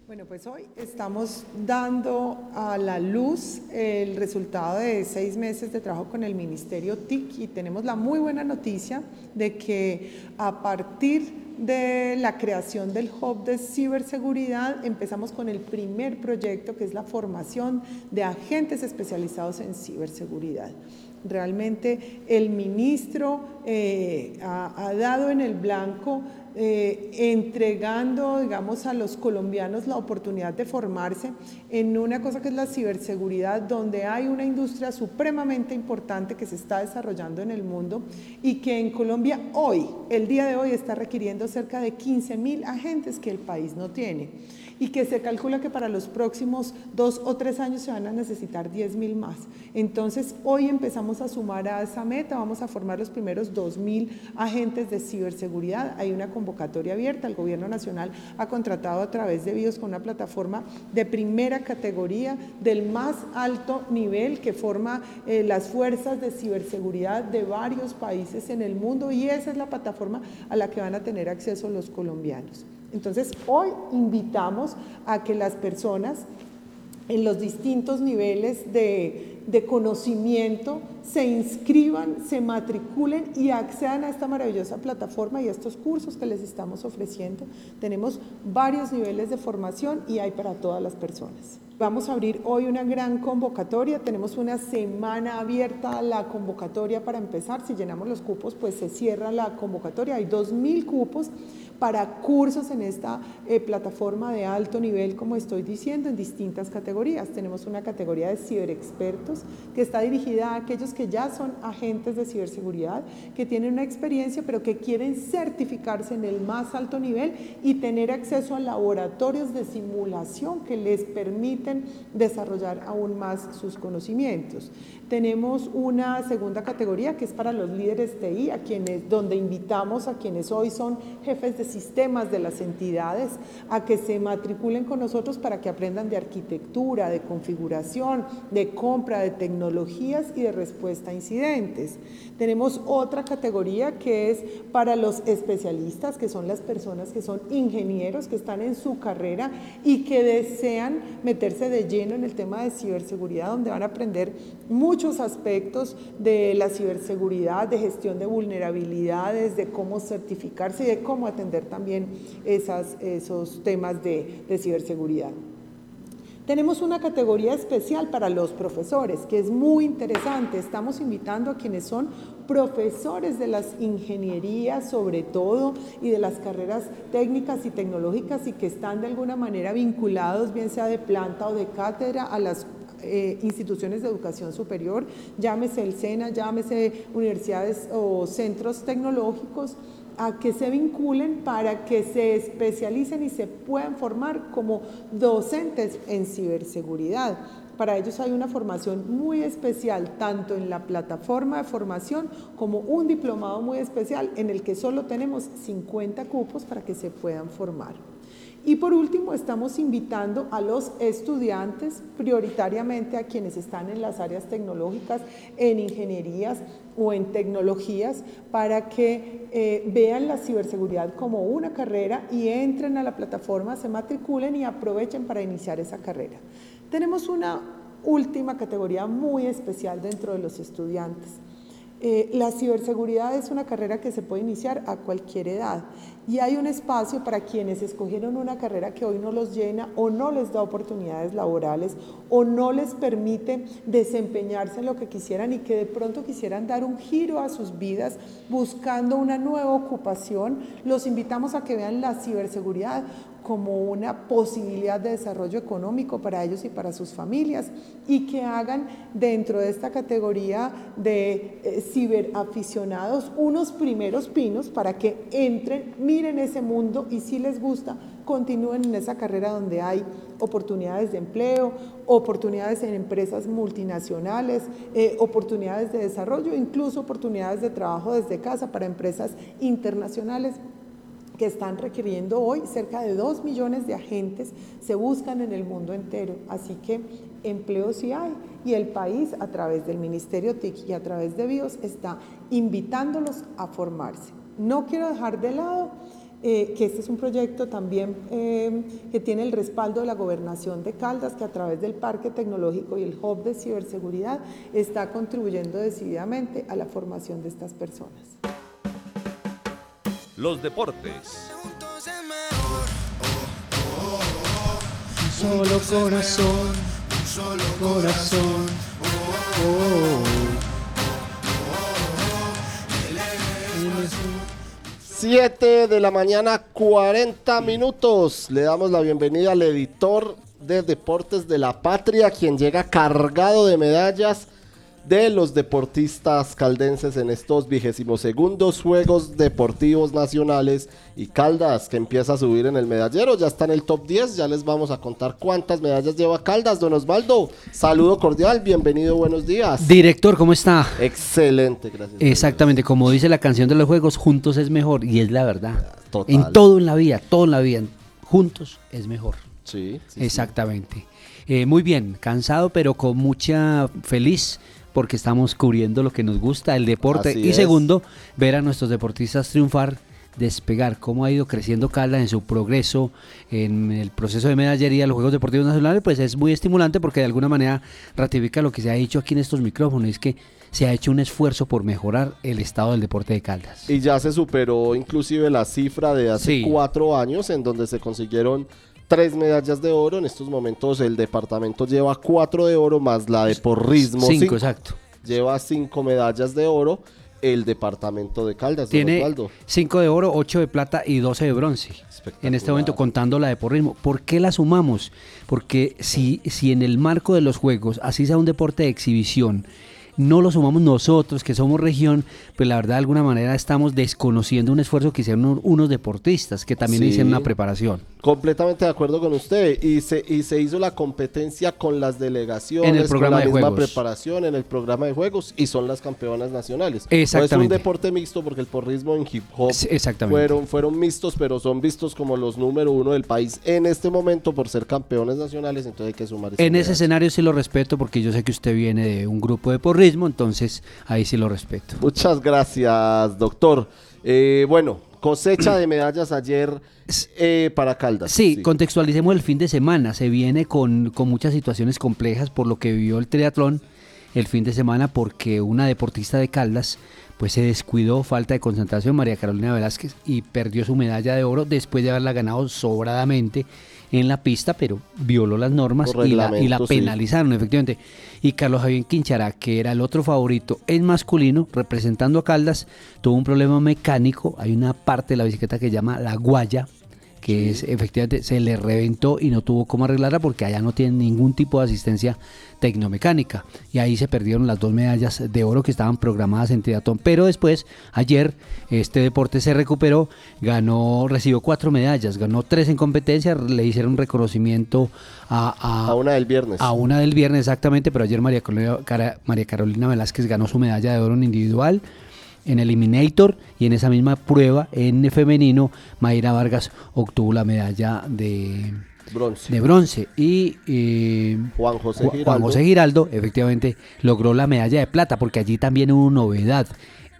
Bueno, pues hoy estamos dando a la luz el resultado de seis meses de trabajo con el Ministerio TIC y tenemos la muy buena noticia de que a partir de la creación del Hub de Ciberseguridad empezamos con el primer proyecto que es la formación de agentes especializados en ciberseguridad. Realmente el ministro eh, ha, dado en el blanco eh, entregando, digamos, a los colombianos la oportunidad de formarse en una cosa que es la ciberseguridad, donde hay una industria supremamente importante que se está desarrollando en el mundo y que en Colombia hoy, el día de hoy, está requiriendo cerca de 15 mil agentes que el país no tiene y que se calcula que para los próximos dos o tres años se van a necesitar 10 mil más. Entonces, hoy empezamos a sumar a esa meta, vamos a formar los primeros 2 mil agentes de ciberseguridad. Hay una convocatoria abierta, el Gobierno Nacional ha contratado a través de BIOS con una plataforma de primera categoría, del más alto nivel que forma eh, las fuerzas de ciberseguridad de varios países en el mundo y esa es la plataforma a la que van a tener acceso los colombianos. Entonces, hoy invitamos a que las personas en los distintos niveles de, de, conocimiento se inscriban, se matriculen y accedan a esta maravillosa plataforma y a estos cursos que les estamos ofreciendo. Tenemos varios niveles de formación y hay para todas las personas. Vamos a abrir hoy una gran convocatoria, tenemos una semana abierta la convocatoria para empezar, si llenamos los cupos pues se cierra la convocatoria, hay 2.000 cupos para cursos en esta eh, plataforma de alto nivel, como estoy diciendo, en distintas categorías. Tenemos una categoría de ciberexpertos que está dirigida a aquellos que ya son agentes de ciberseguridad, que tienen una experiencia, pero que quieren certificarse en el más alto nivel y tener acceso a laboratorios de simulación que les permiten desarrollar aún más sus conocimientos. Tenemos una segunda categoría que es para los líderes TI, a quienes, donde invitamos a quienes hoy son jefes de sistemas de las entidades a que se matriculen con nosotros para que aprendan de arquitectura, de configuración, de compra, de tecnologías y de respuesta a incidentes. Tenemos otra categoría que es para los especialistas, que son las personas que son ingenieros, que están en su carrera y que desean meterse de lleno en el tema de ciberseguridad, donde van a aprender muchos aspectos de la ciberseguridad, de gestión de vulnerabilidades, de cómo certificarse y de cómo atender también esos temas de ciberseguridad. Tenemos una categoría especial para los profesores, que es muy interesante. Estamos invitando a quienes son profesores de las ingenierías, sobre todo, y de las carreras técnicas y tecnológicas, y que están de alguna manera vinculados, bien sea de planta o de cátedra, a las eh, instituciones de educación superior, llámese el SENA, llámese universidades o centros tecnológicos a que se vinculen para que se especialicen y se puedan formar como docentes en ciberseguridad. Para ellos hay una formación muy especial, tanto en la plataforma de formación como un diplomado muy especial en el que solo tenemos 50 cupos para que se puedan formar. Y por último, estamos invitando a los estudiantes, prioritariamente a quienes están en las áreas tecnológicas, en ingenierías o en tecnologías, para que eh, vean la ciberseguridad como una carrera y entren a la plataforma, se matriculen y aprovechen para iniciar esa carrera. Tenemos una última categoría muy especial dentro de los estudiantes eh, la ciberseguridad es una carrera que se puede iniciar a cualquier edad y hay un espacio para quienes escogieron una carrera que hoy no los llena o no les da oportunidades laborales o no les permite desempeñarse en lo que quisieran y que de pronto quisieran dar un giro a sus vidas buscando una nueva ocupación. Los invitamos a que vean la ciberseguridad como una posibilidad de desarrollo económico para ellos y para sus familias y que hagan dentro de esta categoría de eh, ciberaficionados unos primeros pinos para que entren, miren ese mundo y si les gusta, continúen en esa carrera donde hay oportunidades de empleo, oportunidades en empresas multinacionales, eh, oportunidades de desarrollo, incluso oportunidades de trabajo desde casa para empresas internacionales que están requiriendo hoy cerca de 2 millones de agentes, se buscan en el mundo entero. Así que empleo sí hay y el país a través del Ministerio TIC y a través de BIOS está invitándolos a formarse. No quiero dejar de lado eh, que este es un proyecto también eh, que tiene el respaldo de la gobernación de Caldas, que a través del Parque Tecnológico y el Hub de Ciberseguridad está contribuyendo decididamente a la formación de estas personas los deportes. Un solo corazón, un solo corazón. Siete de la mañana, 40 minutos. Le damos la bienvenida al editor de Deportes de la Patria, quien llega cargado de medallas de los deportistas caldenses en estos vigésimos segundos Juegos Deportivos Nacionales y Caldas que empieza a subir en el medallero, ya está en el top 10, ya les vamos a contar cuántas medallas lleva Caldas, don Osvaldo, saludo cordial, bienvenido, buenos días. Director, ¿cómo está? Excelente, gracias. Exactamente, como dice la canción de los Juegos, juntos es mejor y es la verdad. En todo en la vida, todo en la vida, juntos es mejor. Sí. Exactamente. Eh, muy bien, cansado pero con mucha feliz porque estamos cubriendo lo que nos gusta, el deporte. y segundo, ver a nuestros deportistas triunfar despegar, cómo ha ido creciendo Caldas en su progreso en el proceso de medallería los Juegos Deportivos Nacionales, pues es muy estimulante porque de alguna manera ratifica lo que se ha dicho aquí en estos micrófonos, es que se ha hecho un esfuerzo por mejorar el estado del deporte de Caldas. Y ya se superó inclusive la cifra de hace Sí. cuatro años en donde se consiguieron tres medallas de oro. En estos momentos el departamento lleva cuatro de oro más la de porrismo. Cinco, exacto. Lleva cinco medallas de oro el departamento de Caldas. Tiene. 5 de oro, 8 de plata y 12 de bronce. En este momento contando la de porrismo. ¿Por qué la sumamos? Porque si, si en el marco de los juegos, así sea un deporte de exhibición, no lo sumamos nosotros, que somos región, pues la verdad de alguna manera estamos desconociendo un esfuerzo que hicieron unos- deportistas que también Sí. hicieron una preparación. Completamente de acuerdo con usted. Y se, y se hizo la competencia con las delegaciones, En el programa con la de misma juegos. preparación en el programa de juegos y son las campeonas nacionales. Exactamente. No es un deporte mixto porque el porrismo en hip hop exactamente. fueron, fueron mixtos, pero son vistos como los número uno del país en este momento por ser campeones nacionales, entonces hay que sumar En ese escenario sí lo respeto porque yo sé que usted viene de un grupo de porrismo, entonces ahí sí lo respeto. Muchas gracias, doctor. Eh, bueno, cosecha de <clears throat> medallas ayer eh, para Caldas. Sí, contextualicemos el fin de semana. Se viene con, con muchas situaciones complejas por lo que vivió el triatlón el fin de semana porque una deportista de Caldas pues se descuidó, falta de concentración, María Carolina Velázquez, y perdió su medalla de oro después de haberla ganado sobradamente en la pista, pero violó las normas y la, y la reglamento, sí. penalizaron, efectivamente. Y Carlos Javier Quinchará, que era el otro favorito en masculino, representando a Caldas, tuvo un problema mecánico. Hay una parte de la bicicleta que se llama la guaya, que es efectivamente se le reventó y no tuvo cómo arreglarla porque allá no tienen ningún tipo de asistencia tecnomecánica. Y ahí se perdieron las dos medallas de oro que estaban programadas en triatlón. Pero después, ayer, este deporte se recuperó, ganó, recibió cuatro medallas, ganó tres en competencia, le hicieron reconocimiento a, a, A una del viernes. a una del viernes exactamente, pero ayer María Carolina, María Carolina Velázquez ganó su medalla de oro en individual en Eliminator y en esa misma prueba en femenino Mayra Vargas obtuvo la medalla de Bronce. de bronce y eh, Juan. José Giraldo efectivamente logró la medalla de plata porque allí también hubo novedad.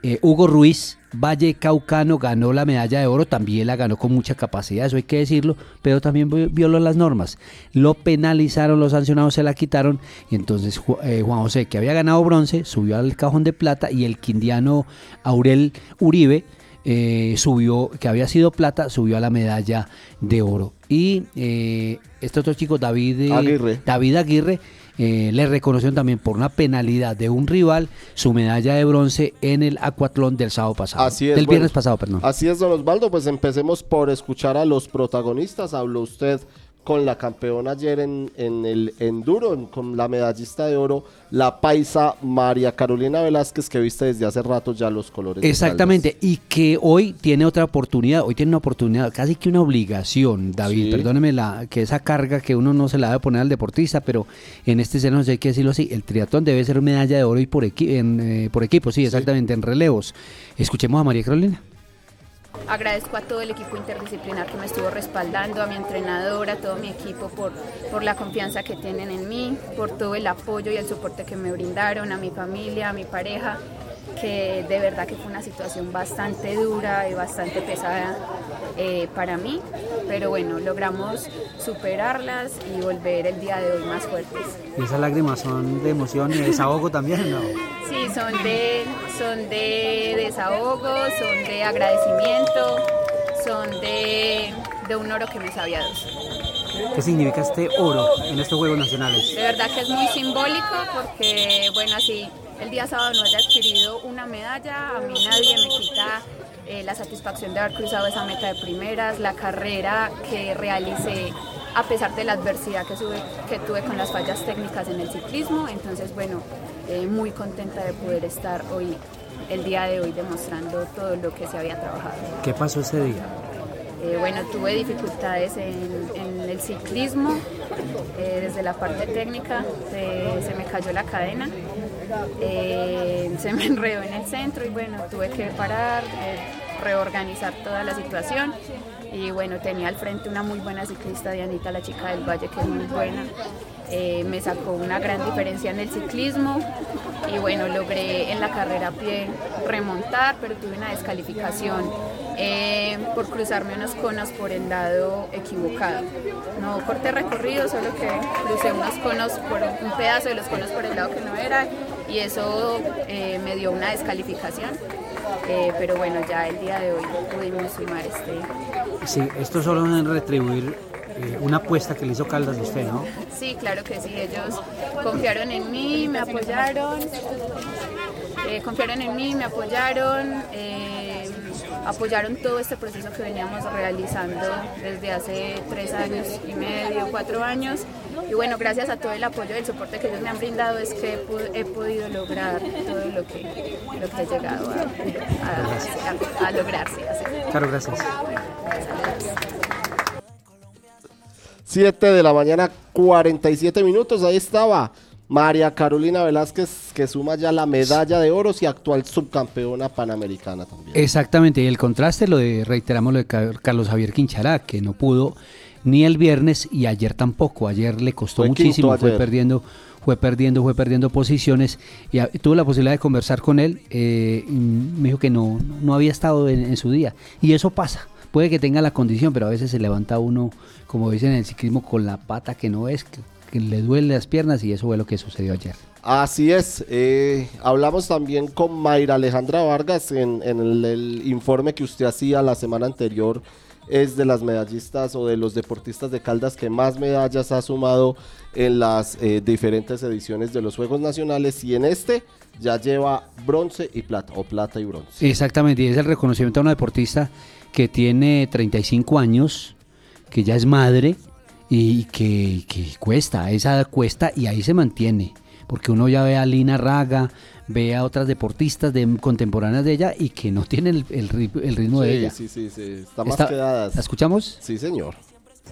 Eh, Hugo Ruiz, Valle Caucano, ganó la medalla de oro, también la ganó con mucha capacidad, eso hay que decirlo, pero también vi- violó las normas. Lo penalizaron, los sancionados se la quitaron y entonces eh, Juan José, que había ganado bronce, subió al cajón de plata y el quindiano Aurel Uribe eh, subió, que había sido plata, subió a la medalla de oro. Y eh, este otro chico, David eh, Aguirre. David Aguirre, eh, le reconocieron también por una penalidad de un rival su medalla de bronce en el acuatlón del sábado pasado. Así es. Del bueno, viernes pasado, perdón. Así es, don Osvaldo. Pues empecemos por escuchar a los protagonistas. Habló usted con la campeona ayer en, en el enduro, en- con la medallista de oro, la paisa María Carolina Velázquez, que viste desde hace rato ya los colores. Exactamente, y que hoy tiene otra oportunidad, hoy tiene una oportunidad, casi que una obligación, David, Sí. perdóneme la, que esa carga que uno no se la debe poner al deportista, pero en este seno hay que decirlo así, el triatlón debe ser medalla de oro y por, equi- en, eh, por equipo, sí, exactamente, en relevos. Escuchemos a María Carolina. Agradezco a todo el equipo interdisciplinar que me estuvo respaldando, a mi entrenador, a todo mi equipo por, por la confianza que tienen en mí, por todo el apoyo y el soporte que me brindaron, a mi familia, a mi pareja, que de verdad que fue una situación bastante dura y bastante pesada eh, para mí, pero bueno, logramos superarlas y volver el día de hoy más fuertes. ¿Y esas lágrimas son de emoción y desahogo también? No. <laughs> Sí, son de, son de desahogo, son de agradecimiento, son de, de un oro que me sabía. ¿Qué significa este oro en estos Juegos Nacionales? De verdad que es muy simbólico porque, bueno, así el día sábado no haya adquirido una medalla, a mí nadie me quita eh, la satisfacción de haber cruzado esa meta de primeras, la carrera que realicé a pesar de la adversidad que, sube- que tuve con las fallas técnicas en el ciclismo. Entonces, bueno, eh, muy contenta de poder estar hoy, el día de hoy, demostrando todo lo que se había trabajado. ¿Qué pasó ese día? Eh, bueno, tuve dificultades en, en el ciclismo, eh, desde la parte técnica, se, se me cayó la cadena, eh, se me enredó en el centro y bueno, tuve que parar, eh, reorganizar toda la situación y bueno, tenía al frente una muy buena ciclista, Dianita, la chica del Valle, que es muy buena. eh, me sacó una gran diferencia en el ciclismo y bueno, logré en la carrera a pie remontar, pero tuve una descalificación por cruzarme unos conos por el lado equivocado. No corté recorrido, solo que crucé unos conos por un pedazo de los conos por el lado que no era y eso eh, me dio una descalificación. Eh, pero bueno, ya el día de hoy pudimos sumar este. Sí, esto solo es retribuir eh, una apuesta que le hizo Caldas a usted, ¿no? Sí, claro que sí, ellos confiaron en mí, me apoyaron, confiaron en mí, me apoyaron, apoyaron todo este proceso que veníamos realizando desde hace tres años y medio, cuatro años. Y bueno, gracias a todo el apoyo y el soporte que ellos me han brindado es que he, podido lograr todo lo que, lo que he llegado a, a- a- a lograr. sí, así. Claro, gracias. 7 de la mañana, 47 minutos. Ahí estaba María Carolina Velázquez, que suma ya la medalla de oro y actual subcampeona panamericana también. Exactamente, y el contraste lo de, reiteramos lo de Ca- Carlos Javier Quinchará, que no pudo ni el viernes y ayer tampoco. Ayer le costó Fue muchísimo, fue perdiendo, fue perdiendo, fue perdiendo posiciones. Y a- tuve la posibilidad de conversar con él. eh, y me dijo que no, no había estado en, en su día. Y eso pasa. Puede que tenga la condición, pero a veces se levanta uno, como dicen en el ciclismo, con la pata que no es, que, le duele las piernas y eso fue lo que sucedió ayer. Así es, eh, hablamos también con Mayra Alejandra Vargas en, en el, el informe que usted hacía la semana anterior, es de las medallistas o de los deportistas de Caldas que más medallas ha sumado en las eh, diferentes ediciones de los Juegos Nacionales y en este ya lleva bronce y plata, o plata y bronce. Exactamente, y es el reconocimiento a una deportista que tiene 35 años, que ya es madre y que, que cuesta, esa cuesta y ahí se mantiene. Porque uno ya ve a Lina Raga, ve a otras deportistas de, contemporáneas de ella y que no tienen el, el ri- el ritmo de ella. sí, sí, sí, está más Está- quedadas. ¿La escuchamos? Sí, señor.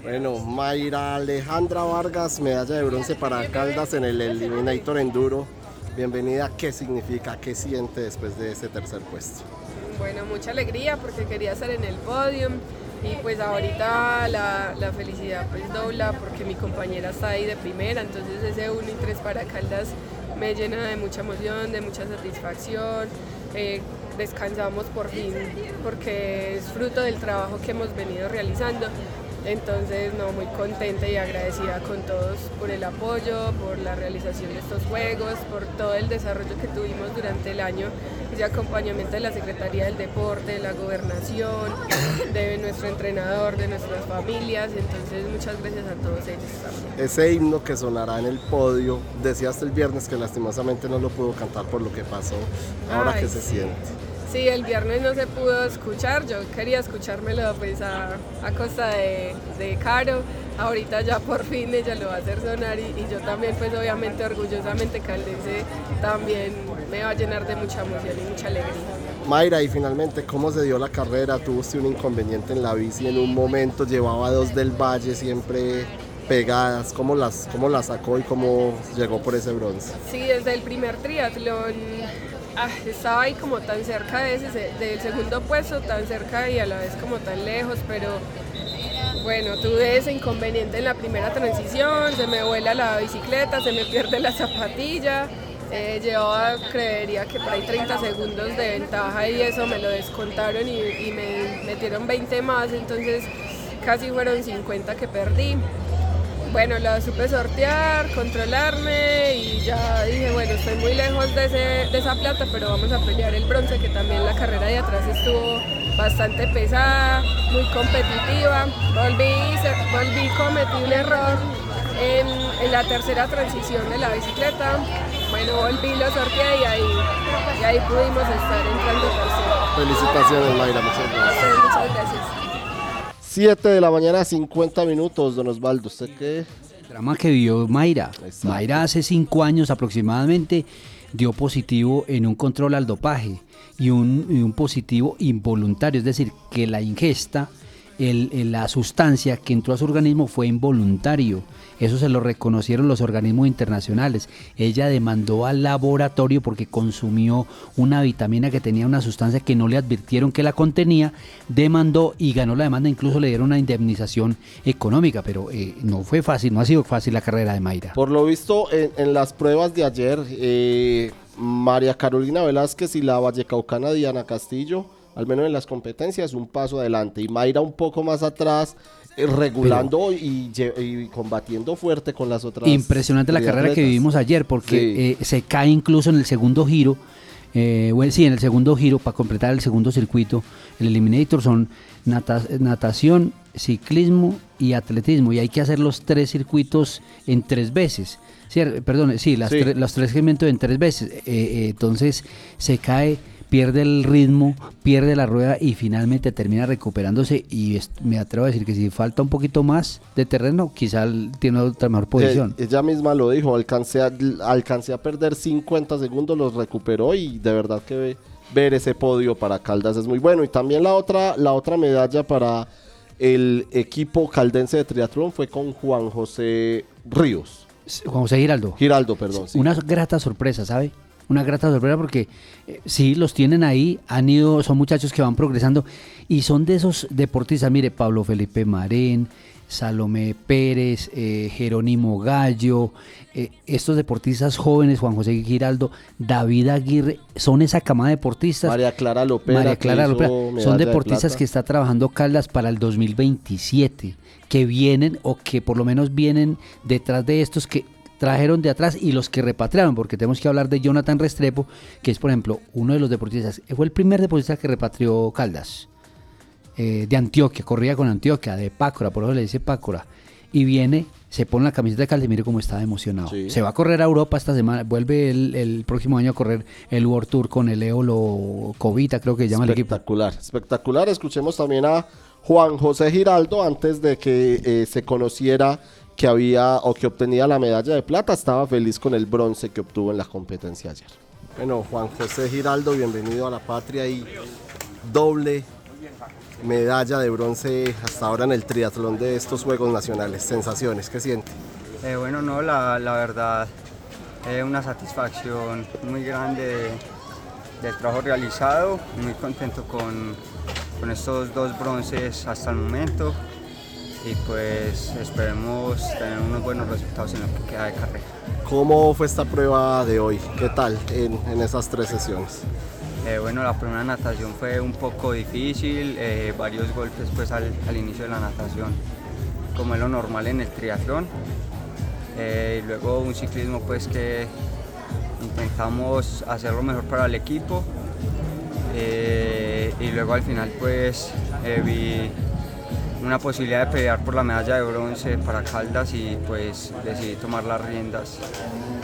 Bueno, Mayra Alejandra Vargas, medalla de bronce para Caldas en el Eliminator Enduro. Bienvenida, ¿qué significa? ¿Qué siente después de ese tercer puesto? Bueno, mucha alegría porque quería estar en el podium y pues ahorita la, la felicidad pues dobla porque mi compañera está ahí de primera, entonces ese 1 y 3 para Caldas me llena de mucha emoción, de mucha satisfacción. Eh, descansamos por fin porque es fruto del trabajo que hemos venido realizando. Entonces, no, muy contenta y agradecida con todos por el apoyo, por la realización de estos juegos, por todo el desarrollo que tuvimos durante el año, ese acompañamiento de la Secretaría del Deporte, de la Gobernación, de nuestro entrenador, de nuestras familias. Entonces, muchas gracias a todos ellos también. Ese himno que sonará en el podio, decías el viernes que lastimosamente no lo pudo cantar por lo que pasó. Ahora Ay, que se sí. siente. Sí, el viernes no se pudo escuchar, yo quería escuchármelo pues a, a costa de, de Caro, ahorita ya por fin ella lo va a hacer sonar y, y yo también pues obviamente orgullosamente caldense también me va a llenar de mucha emoción y mucha alegría. Mayra, y finalmente, ¿cómo se dio la carrera? Tuviste un inconveniente en la bici en un momento, llevaba dos del Valle siempre pegadas. ¿Cómo las, cómo las sacó y cómo llegó por ese bronce? Sí, desde el primer triatlón ah, estaba ahí como tan cerca de ese, se- del segundo puesto, tan cerca y a la vez como tan lejos, pero bueno, tuve ese inconveniente en la primera transición, se me vuela la bicicleta, se me pierde la zapatilla, eh, llevaba, creería que por ahí 30 segundos de ventaja y eso me lo descontaron y me metieron 20 más, entonces casi fueron 50 que perdí. Bueno, la supe sortear, controlarme y ya dije, bueno, estoy muy lejos de, ese- de esa plata, pero vamos a pelear el bronce, que también la carrera de atrás estuvo bastante pesada, muy competitiva. Volví, volví, cometí un error en, en la tercera transición de la bicicleta. Bueno, volví, lo sorteé y ahí, y ahí pudimos estar entrando tercero. Felicitaciones, Mayra, muchas gracias. muchas gracias. 7 de la mañana, 50 minutos, don Osvaldo. ¿Usted qué? drama que vivió Mayra. Mayra hace cinco años aproximadamente dio positivo en un control al dopaje y un, y un positivo involuntario, es decir, que la ingesta la sustancia que entró a su organismo fue involuntario. Eso se lo reconocieron los organismos internacionales. Ella demandó al laboratorio porque consumió una vitamina que tenía una sustancia que no le advirtieron que la contenía, demandó y ganó la demanda, incluso le dieron una indemnización económica, pero eh, no fue fácil, no ha sido fácil la carrera de Mayra. Por lo visto, en, en las pruebas de ayer, eh, María Carolina Velázquez y la vallecaucana Diana Castillo, al menos en las competencias, un paso adelante. Y Mayra un poco más atrás, eh, regulando y, y combatiendo fuerte con las otras. Impresionante la carrera que vivimos ayer porque Sí. eh, se cae incluso en el segundo giro. eh, bueno, sí, en el segundo giro para completar el segundo circuito. El Eliminator son nata- natación, ciclismo y atletismo. Y hay que hacer los tres circuitos en tres veces. Cier- perdón, sí, las Sí. tre- los tres segmentos en tres veces. Eh, eh, entonces se cae, pierde el ritmo, pierde la rueda y finalmente termina recuperándose. Y me atrevo a decir que si falta un poquito más de terreno, quizá tiene otra mejor posición. Eh, ella misma lo dijo, alcancé a, alcancé a perder 50 segundos, los recuperó y de verdad que ve- ver ese podio para Caldas es muy bueno. Y también la otra, la otra medalla para el equipo caldense de triatlón fue con Juan José Ríos. Juan José Giraldo. Giraldo, perdón. sí. Una grata sorpresa, ¿sabe? Una grata sorpresa porque eh, sí, los tienen ahí, han ido, son muchachos que van progresando y son de esos deportistas, mire, Pablo Felipe Marén, Salomé Pérez, eh, Jerónimo Gallo, eh, estos deportistas jóvenes, Juan José Giraldo, David Aguirre, son esa camada de deportistas. María Clara Lopera. María Clara medalla son de deportistas que está trabajando Caldas para el 2027, que vienen o que por lo menos vienen detrás de estos que trajeron de atrás y los que repatriaron, porque tenemos que hablar de Jonathan Restrepo, que es por ejemplo uno de los deportistas, fue el primer deportista que repatrió Caldas, eh, de Antioquia, corría con Antioquia, de Pácora, por eso le dice Pácora, y viene, se pone la camiseta de Caldas y mire cómo está emocionado. Se va a correr a Europa esta semana, vuelve el, el próximo año a correr el World Tour con el Eolo Covita, creo que se llama el equipo. Espectacular, espectacular. Escuchemos también a Juan José Giraldo antes de que eh, se conociera que había o que obtenía la medalla de plata. Estaba feliz con el bronce que obtuvo en la competencia ayer. Bueno, Juan José Giraldo, bienvenido a la patria y doble medalla de bronce hasta ahora en el triatlón de estos Juegos Nacionales. Sensaciones, ¿qué siente? Eh, bueno, no, la, la verdad, es una satisfacción muy grande de- del trabajo realizado, muy contento con, con estos dos bronces hasta el momento y pues esperemos tener unos buenos resultados en lo que queda de carrera. ¿Cómo fue esta prueba de hoy? ¿Qué tal en, en esas tres sesiones? Eh, bueno, la primera natación fue un poco difícil, eh, varios golpes pues al, al inicio de la natación, como es lo normal en el triatlón. Eh, y luego un ciclismo pues que intentamos hacerlo mejor para el equipo. Eh, y luego al final pues vi una posibilidad de pelear por la medalla de bronce para Caldas y pues decidí tomar las riendas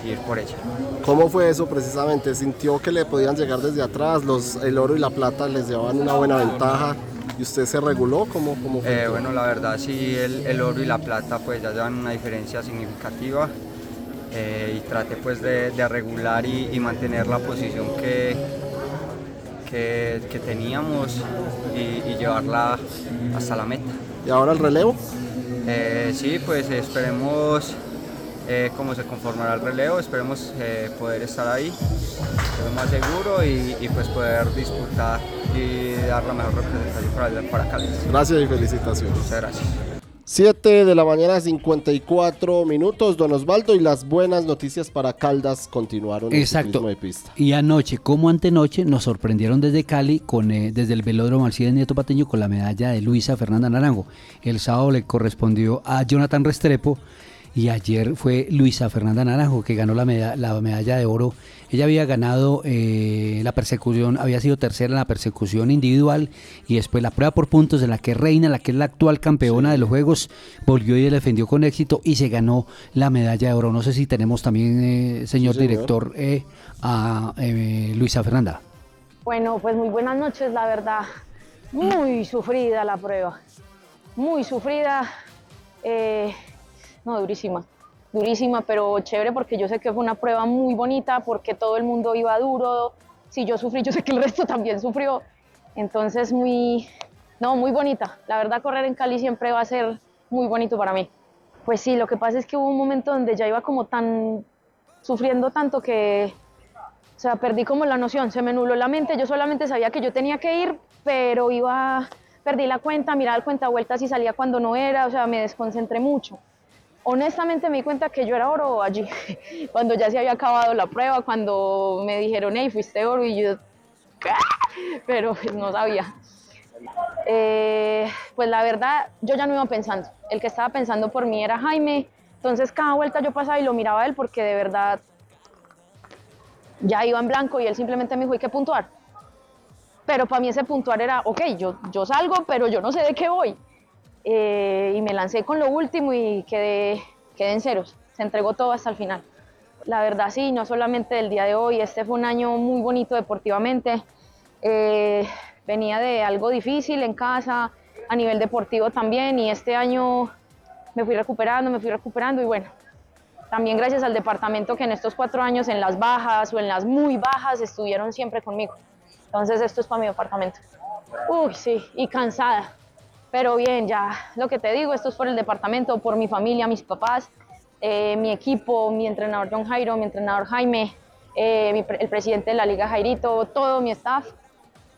e ir por ella. ¿Cómo fue eso precisamente? ¿Sintió que le podían llegar desde atrás? Los, el oro y la plata les llevaban una buena ventaja y usted se reguló. ¿Cómo, cómo fue? Eh, bueno, la verdad sí, el, el oro y la plata pues ya llevan una diferencia significativa eh, y traté pues de, de regular y, y mantener la posición que, que, que teníamos y, y llevarla hasta la meta. ¿Y ahora el relevo? Eh, sí, pues esperemos eh, cómo se conformará el relevo, esperemos eh, poder estar ahí, lo más seguro y, y, pues poder disputar y dar la mejor representación para, para Cali. Gracias y felicitaciones. Muchas gracias. 7 de la mañana, 54 minutos, don Osvaldo, y las buenas noticias para Caldas continuaron en el Exacto. de pista. Y anoche, como antenoche, nos sorprendieron desde Cali, con, eh, desde el velódromo Alcides Nieto Pateño, con la medalla de Luisa Fernanda Naranjo. El sábado le correspondió a Jonathan Restrepo y ayer fue Luisa Fernanda Naranjo que ganó la, meda- la medalla de oro. Ella había ganado eh, la persecución, había sido tercera en la persecución individual y después la prueba por puntos en la que reina, la que es la actual campeona de los Juegos, volvió y defendió con éxito y se ganó la medalla de oro. No sé si tenemos también, eh, señor, Sí, señor. director, eh, a eh, Luisa Fernanda. Bueno, pues muy buenas noches, la verdad. Muy sufrida la prueba. Muy sufrida. eh, no, durísima. Durísima, pero chévere porque yo sé que fue una prueba muy bonita, porque todo el mundo iba duro. Si yo sufrí, yo sé que el resto también sufrió. Entonces, muy, no, muy bonita. La verdad, correr en Cali siempre va a ser muy bonito para mí. Pues sí, lo que pasa es que hubo un momento donde ya iba como tan sufriendo tanto que, o sea, perdí como la noción, se me nubló la mente. Yo solamente sabía que yo tenía que ir, pero iba, perdí la cuenta, miraba el cuenta vueltas y salía cuando no era, o sea, me desconcentré mucho. Honestamente me di cuenta que yo era oro allí, <laughs> cuando ya se había acabado la prueba, cuando me dijeron, hey, fuiste oro, y yo. <laughs> Pero pues no sabía. Eh, pues la verdad, yo ya no iba pensando. El que estaba pensando por mí era Jaime. Entonces cada vuelta yo pasaba y lo miraba a él porque de verdad ya iba en blanco y él simplemente me dijo, hay que puntuar. Pero para mí ese puntuar era, ok, yo, yo salgo, pero yo no sé de qué voy. Eh, y me lancé con lo último y quedé, quedé en ceros. Se entregó todo hasta el final. La verdad sí, no solamente el día de hoy, este fue un año muy bonito deportivamente. Eh, venía de algo difícil en casa, a nivel deportivo también, y este año me fui recuperando, me fui recuperando, y bueno, también gracias al departamento que en estos cuatro años, en las bajas o en las muy bajas, estuvieron siempre conmigo. Entonces esto es para mi departamento. Uy, sí, y cansada, pero bien, ya lo que te digo, esto es por el departamento, por mi familia, mis papás, eh, mi equipo, mi entrenador John Jairo, mi entrenador Jaime, eh, mi, el presidente de la liga Jairito, todo mi staff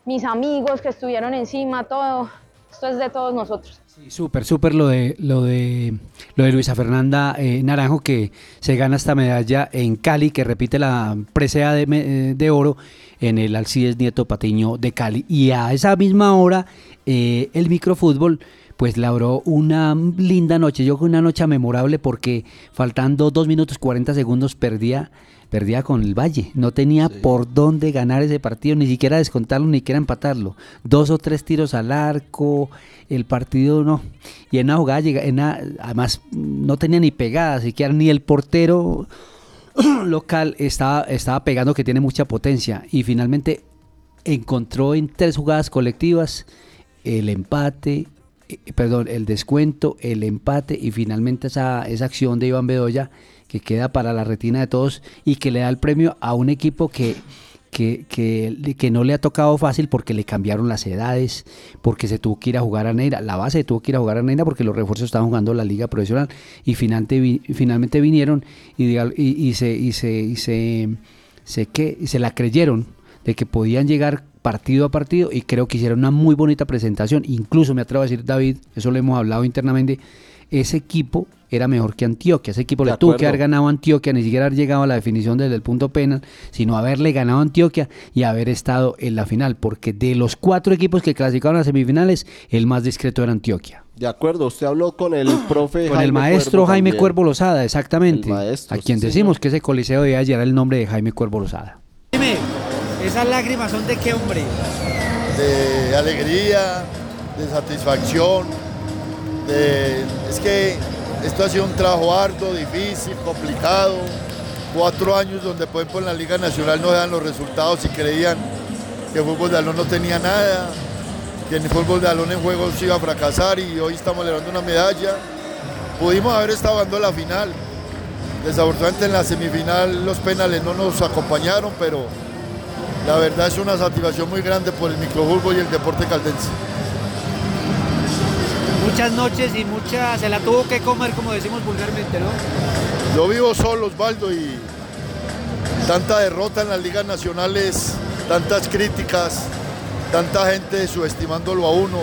mis amigos que estuvieron encima, todo. Esto es de todos nosotros. Sí, súper, súper lo de, lo de lo de Luisa Fernanda eh, Naranjo que se gana esta medalla en Cali, que repite la presea de, eh, de oro en el Alcides Nieto Patiño de Cali. Y a esa misma hora eh, el microfútbol pues labró una linda noche, yo una noche memorable porque faltando 2 minutos 40 segundos perdía perdía con el Valle. No tenía por dónde ganar ese partido, ni siquiera descontarlo, ni siquiera empatarlo. Dos o tres tiros al arco, el partido no. Y en una jugada, en además no tenía ni pegada, siquiera ni el portero <clears throat> local estaba, estaba pegando que tiene mucha potencia. Y finalmente encontró en tres jugadas colectivas el empate, eh, perdón, el descuento, el empate y finalmente esa, esa acción de Iván Bedoya que queda para la retina de todos y que le da el premio a un equipo que, que, que, no le ha tocado fácil porque le cambiaron las edades, porque se tuvo que ir a jugar a Neira. La base tuvo que ir a jugar a Neira porque los refuerzos estaban jugando la liga profesional y finalmente, finalmente vinieron y, y, se, y, se, y se, se, y se la creyeron de que podían llegar partido a partido y creo que hicieron una muy bonita presentación. Incluso me atrevo a decir, David, eso lo hemos hablado internamente, ese equipo era mejor que Antioquia. Ese equipo le tuvo que haber ganado a Antioquia, ni siquiera haber llegado a la definición desde el punto penal, sino haberle ganado a Antioquia y haber estado en la final, porque de los cuatro equipos que clasificaron a semifinales, el más discreto era Antioquia. De acuerdo, usted habló con el <clears throat> profe Con el maestro Jaime Cuervo Lozada, exactamente. a quien decimos que ese coliseo de ayer era el nombre de Jaime Cuervo Lozada. Dime, ¿esas lágrimas son de qué hombre? De alegría, de satisfacción, de... Es que esto ha sido un trabajo arduo, difícil, complicado. Cuatro años donde, por ejemplo, en la Liga Nacional no dan los resultados y creían que el fútbol de Alón no tenía nada, que el fútbol de Alón en juegos iba a fracasar y hoy estamos levantando una medalla. Pudimos haber estado dando la final. Desafortunadamente en la semifinal los penales no nos acompañaron, pero la verdad es una satisfacción muy grande por el microfútbol y el deporte caldense muchas noches y mucha, se la tuvo que comer como decimos vulgarmente, ¿no? Yo vivo solo, Osvaldo, y tanta derrota en las ligas nacionales, tantas críticas, tanta gente subestimándolo a uno.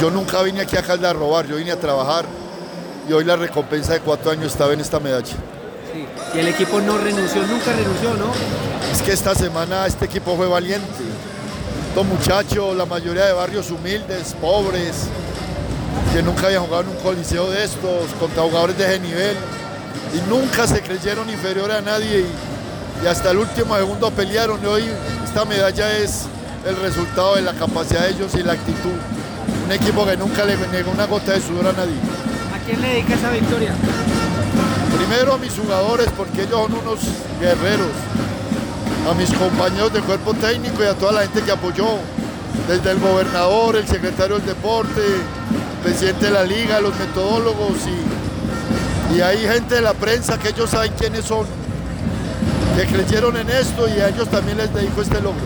Yo nunca vine aquí a Calda a robar, yo vine a trabajar y hoy la recompensa de cuatro años estaba en esta medalla. Y el equipo no renunció, nunca renunció, ¿no? Es que esta semana este equipo fue valiente muchachos, la mayoría de barrios humildes, pobres, que nunca habían jugado en un coliseo de estos, contra jugadores de ese nivel, y nunca se creyeron inferiores a nadie, y, hasta el último segundo pelearon, y hoy esta medalla es el resultado de la capacidad de ellos y la actitud. Un equipo que nunca le negó una gota de sudor a nadie. ¿A quién le dedica esa victoria? Primero a mis jugadores, porque ellos son unos guerreros a mis compañeros del cuerpo técnico y a toda la gente que apoyó, desde el gobernador, el secretario del deporte, el presidente de la liga, los metodólogos y, y hay gente de la prensa que ellos saben quiénes son, que creyeron en esto y a ellos también les dedico este logro.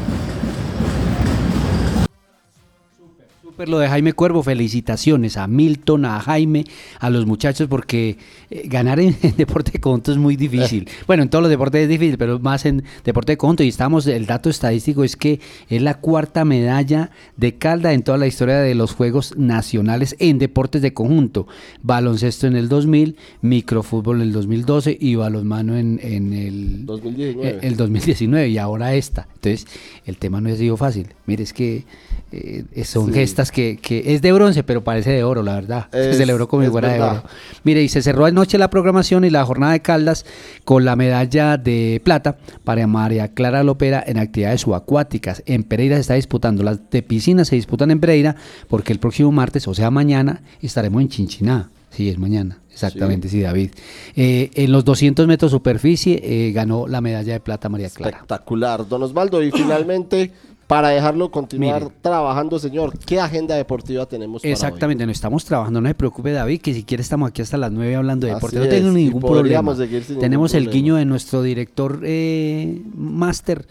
Súper lo de Jaime Cuervo, felicitaciones a Milton, a Jaime, a los muchachos, porque eh, ganar en, en deporte de conjunto es muy difícil. <laughs> bueno, en todos los deportes es difícil, pero más en deporte de conjunto. Y estamos, el dato estadístico es que es la cuarta medalla de Calda en toda la historia de los Juegos Nacionales en deportes de conjunto. Baloncesto en el 2000, microfútbol en el 2012 y balonmano en, en el 2019. eh, el 2019 y ahora esta. Entonces, el tema no ha sido fácil. Mire, es que eh, son Sí. gestas que, que es de bronce, pero parece de oro, la verdad. Es- se celebró como fuera de oro. Mire, y se cerró anoche la programación y la jornada de Caldas con la medalla de plata para María Clara Lopera en actividades subacuáticas. En Pereira se está disputando. Las de piscina se disputan en Pereira porque el próximo martes, o sea mañana, estaremos en Chinchiná. Sí, es mañana. Exactamente, sí, David. Eh, en los 200 metros superficie eh, ganó la medalla de plata María Clara. Espectacular, don Osvaldo. Y <clears throat> finalmente, para dejarlo continuar Mire. trabajando, señor, ¿qué agenda deportiva tenemos para hoy? Exactamente, no estamos trabajando, no se preocupe David, que si quiere estamos aquí hasta las 9 hablando de Así deporte, no tengo ningún problema. podríamos seguir sin Tenemos ningún el guiño de nuestro director eh, máster,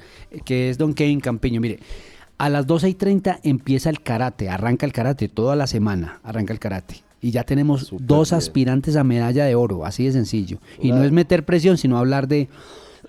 que es Don Kevin Campiño. Mire, a las 12 y 30 empieza el karate, arranca el karate, toda la semana arranca el karate. Y ya tenemos dos bien. aspirantes a medalla de oro, así de sencillo. Y no es meter presión, sino hablar de,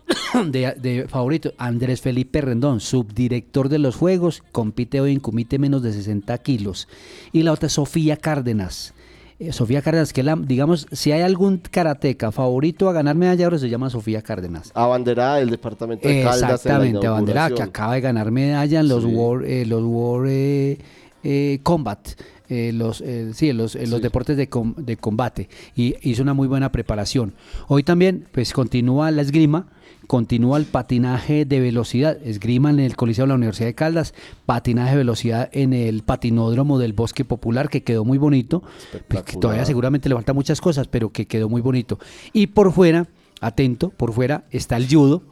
<coughs> de, de favorito. Andrés Felipe Rendón, subdirector de los Juegos, compite hoy en comité menos de 60 kilos. Y la otra es Sofía Cárdenas. Eh, Sofía Cárdenas, que la, digamos, si hay algún karateca favorito a ganar medalla oro, se llama Sofía Cárdenas. Abanderada del departamento de Caldas. en la Exactamente, abanderada que acaba de ganar medalla en los Sí. World, eh, los World eh, eh, Combat. eh, los, eh, sí, en los, los Sí. deportes de, com- de combate y hizo una muy buena preparación. Hoy también pues continúa la esgrima, continúa el patinaje de velocidad, esgrima en el Coliseo de la Universidad de Caldas, patinaje de velocidad en el patinódromo del Bosque Popular que quedó muy bonito, pues, que todavía seguramente le faltan muchas cosas, pero que quedó muy bonito. Y por fuera, atento, por fuera está el judo,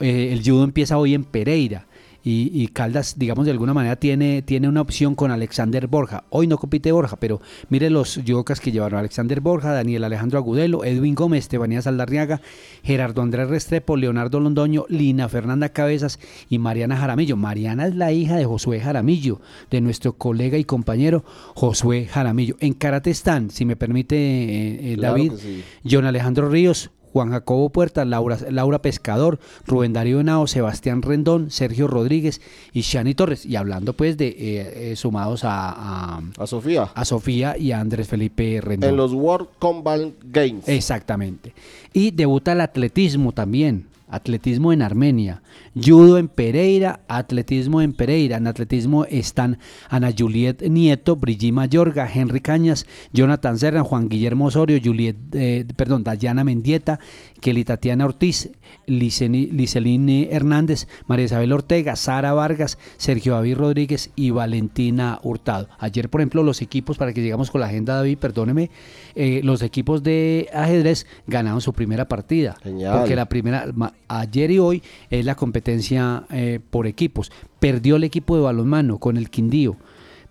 eh, el judo empieza hoy en Pereira. Y, y Caldas, digamos, de alguna manera tiene, tiene una opción con Alexander Borja. Hoy no compite Borja, pero mire los judocas que llevaron Alexander Borja, Daniel Alejandro Agudelo, Edwin Gómez, Estefanía Saldarriaga, Gerardo Andrés Restrepo, Leonardo Londoño, Lina Fernanda Cabezas y Mariana Jaramillo. Mariana es la hija de Josué Jaramillo, de nuestro colega y compañero Josué Jaramillo. En Karate están, si me permite, eh, eh, David, sí. John Alejandro Ríos, Juan Jacobo Puerta, Laura, Laura Pescador, Rubén Darío Henao, Sebastián Rendón, Sergio Rodríguez y Shani Torres. Y hablando pues de eh, eh, sumados a, a, A Sofía. a Sofía y a Andrés Felipe Rendón. En los World Combat Games. Exactamente. Y debuta el atletismo también. Atletismo en Armenia, judo en Pereira, atletismo en Pereira. En atletismo están Ana Juliet Nieto, Brigitte Mayorga, Henry Cañas, Jonathan Serra, Juan Guillermo Osorio, Juliet, eh, perdón, Dayana Mendieta, Kelly Tatiana Ortiz, Liceline Hernández, María Isabel Ortega, Sara Vargas, Sergio David Rodríguez y Valentina Hurtado. Ayer, por ejemplo, los equipos, para que llegamos con la agenda, David, perdóneme, eh, los equipos de ajedrez ganaron su primera partida. Genial. Porque la primera, ayer y hoy es la competencia eh, por equipos. Perdió el equipo de balonmano con el Quindío.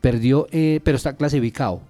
Perdió, eh, pero está clasificado.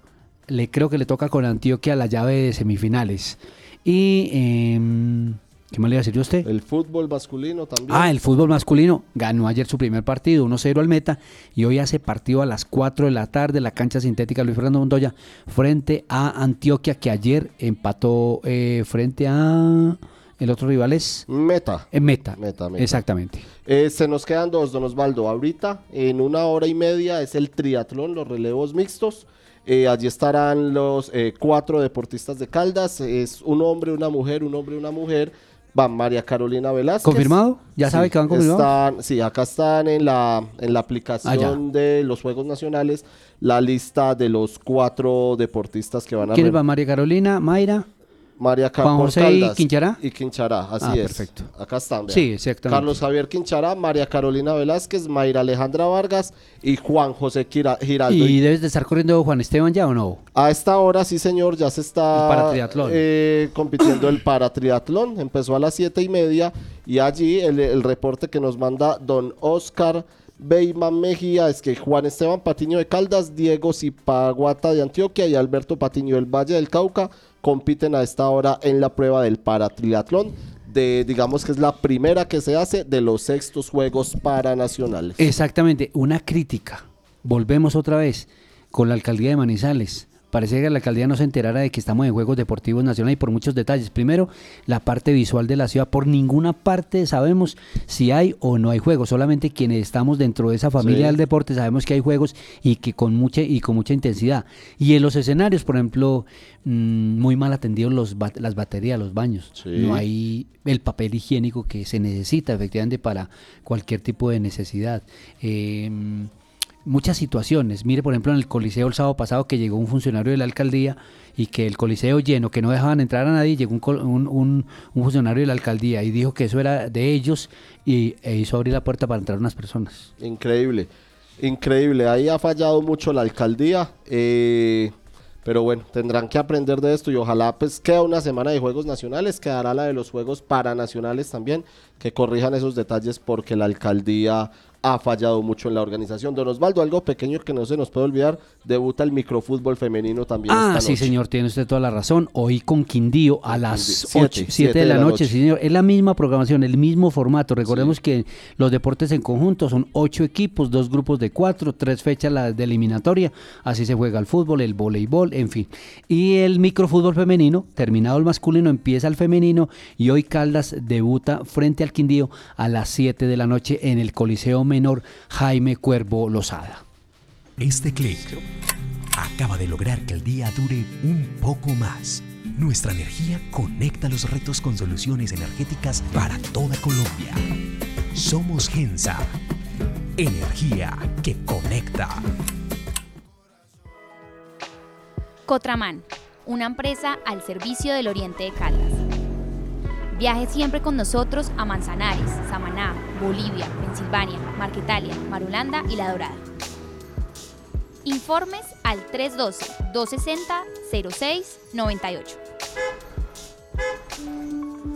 Le creo que le toca con Antioquia la llave de semifinales. Y em, ¿qué más le iba a decir yo a usted? El fútbol masculino también. Ah, el fútbol masculino ganó ayer su primer partido, 1-0 al Meta, y hoy hace partido a las 4 de la tarde, la cancha sintética Luis Fernando Montoya, frente a Antioquia, que ayer empató eh, frente a... El otro rival es... Meta. En Meta. Meta, Meta. Exactamente. Eh, se nos quedan dos, don Osvaldo. Ahorita, en una hora y media, es el triatlón, los relevos mixtos. Eh, allí estarán los eh, cuatro deportistas de Caldas. Es un hombre, una mujer, un hombre, una mujer. Van María Carolina Velázquez. ¿Confirmado? ¿Ya sabe que van confirmados? Sí, acá están en la, en la aplicación de los Juegos Nacionales la lista de los cuatro deportistas que van a ¿Quiénes rem- van? María Carolina, Mayra. María Ca- Juan por José y Caldas Quinchará. Y Quinchará, así Ah, es. perfecto. Acá están. vean. Sí, exactamente. Carlos Javier Quinchará, María Carolina Velázquez, Mayra Alejandra Vargas y Juan José Quira- Giraldo. ¿Y debes de estar corriendo Juan Esteban ya o no? A esta hora, sí señor, ya se está El paratriatlón. eh, compitiendo el paratriatlón. Empezó a las siete y media y allí el, el reporte que nos manda don Oscar Beyman Mejía es que Juan Esteban Patiño de Caldas, Diego Zipaguata de Antioquia y Alberto Patiño del Valle del Cauca compiten a esta hora en la prueba del paratriatlón. De, digamos que es la primera que se hace de los sextos Juegos Paranacionales. Exactamente, una crítica. Volvemos otra vez. con la alcaldía de Manizales. Parece que la alcaldía no se enterara de que estamos en Juegos Deportivos Nacionales y por muchos detalles. Primero, la parte visual de la ciudad. Por ninguna parte sabemos si hay o no hay juegos. Solamente quienes estamos dentro de esa familia Sí. del deporte sabemos que hay juegos y que con mucha y con mucha intensidad. Y en los escenarios, por ejemplo, mm, muy mal atendidos los las baterías, los baños. Sí. No hay el papel higiénico que se necesita efectivamente para cualquier tipo de necesidad. Eh, muchas situaciones. Mire, por ejemplo, en el Coliseo el sábado pasado que llegó un funcionario de la alcaldía y que el Coliseo lleno, que no dejaban entrar a nadie, llegó un, funcionario de la alcaldía y dijo que eso era de ellos y e hizo abrir la puerta para entrar unas personas. Increíble, increíble. Ahí ha fallado mucho la alcaldía. eh, pero bueno, tendrán que aprender de esto y ojalá pues queda una semana de Juegos Nacionales, quedará la de los Juegos Paranacionales también, que corrijan esos detalles porque la alcaldía ha fallado mucho en la organización. Don Osvaldo, algo pequeño que no se nos puede olvidar, debuta el microfútbol femenino también Ah, esta sí, noche. señor, tiene usted toda la razón. Hoy con Quindío a las Siete, 7 de la, noche, sí, señor. Es la misma programación, el mismo formato. Recordemos que los deportes en conjunto son ocho equipos, dos grupos de cuatro, tres fechas de eliminatoria. Así se juega el fútbol, el voleibol, en fin. Y el microfútbol femenino, terminado el masculino, empieza el femenino y hoy Caldas debuta frente al Quindío a las 7 de la noche en el Coliseo Menor Jaime Cuervo Lozada. Este clic acaba de lograr que el día dure un poco más. Nuestra energía conecta los retos con soluciones energéticas para toda Colombia. Somos Gensa. Energía que conecta. Cotraman, una empresa al servicio del Oriente de Caldas. Viaje siempre con nosotros a Manzanares, Samaná, Bolivia, Pensilvania, Marquetalia, Marulanda y La Dorada. Informes al 312-260-0698.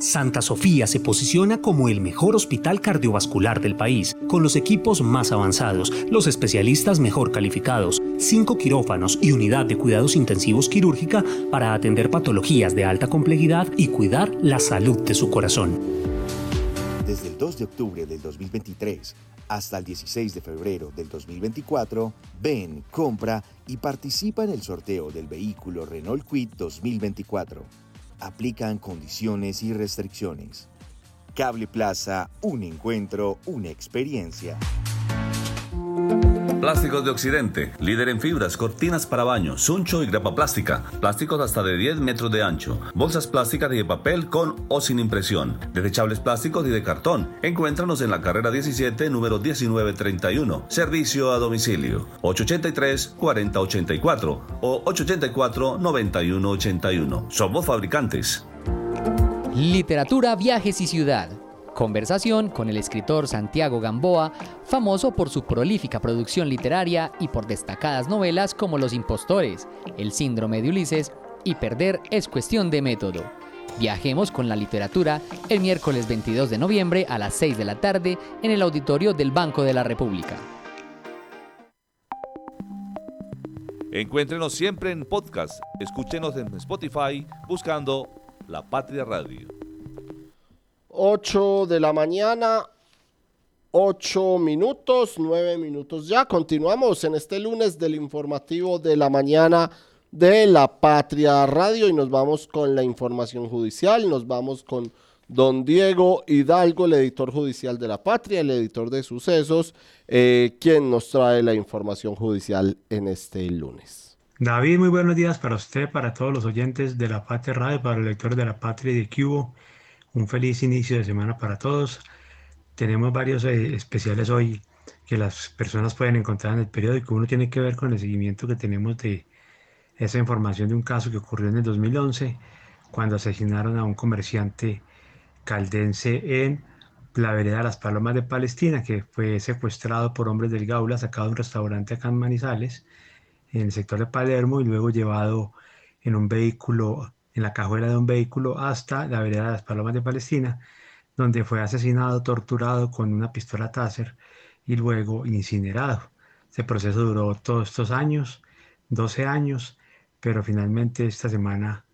Santa Sofía se posiciona como el mejor hospital cardiovascular del país, con los equipos más avanzados, los especialistas mejor calificados, cinco quirófanos y unidad de cuidados intensivos quirúrgica para atender patologías de alta complejidad y cuidar la salud de su corazón. Desde el 2 de octubre del 2023 hasta el 16 de febrero del 2024, ven, compra y participa en el sorteo del vehículo Renault Kwid 2024. Aplican condiciones y restricciones. Cable Plaza, un encuentro, una experiencia. Plásticos de Occidente, líder en fibras, cortinas para baño, suncho y grapa plástica, plásticos hasta de 10 metros de ancho, bolsas plásticas y de papel con o sin impresión, desechables plásticos y de cartón. Encuéntranos en la carrera 17, número 1931, servicio a domicilio, 883-4084 o 884-9181. Somos fabricantes. Literatura, viajes y ciudad. Conversación con el escritor Santiago Gamboa, famoso por su prolífica producción literaria y por destacadas novelas como Los Impostores, El Síndrome de Ulises y Perder es cuestión de método. Viajemos con la literatura el miércoles 22 de noviembre a las 6 de la tarde en el auditorio del Banco de la República. Encuéntrenos siempre en podcast. Escúchenos en Spotify buscando La Patria Radio. 8 de la mañana, 8 minutos, 9 minutos ya. Continuamos en este lunes del informativo de la mañana de la Patria Radio y nos vamos con la información judicial, nos vamos con don Diego Hidalgo, el editor judicial de la Patria, el editor de sucesos, eh, quien nos trae la información judicial en este lunes. David, muy buenos días para usted, para todos los oyentes de la Patria Radio, para los lectores de la Patria de Cubo. Un feliz inicio de semana para todos. Tenemos varios eh, especiales hoy que las personas pueden encontrar en el periódico. Uno tiene que ver con el seguimiento que tenemos de esa información de un caso que ocurrió en el 2011, cuando asesinaron a un comerciante caldense en la vereda Las Palomas de Palestina, que fue secuestrado por hombres del Gaula, sacado de un restaurante acá en Manizales, en el sector de Palermo, y luego llevado en un vehículo, en la cajuela de un vehículo, hasta la vereda de Las Palomas de Palestina, donde fue asesinado, torturado con una pistola Taser y luego incinerado. Ese proceso duró todos estos años, 12 años, pero finalmente esta semana,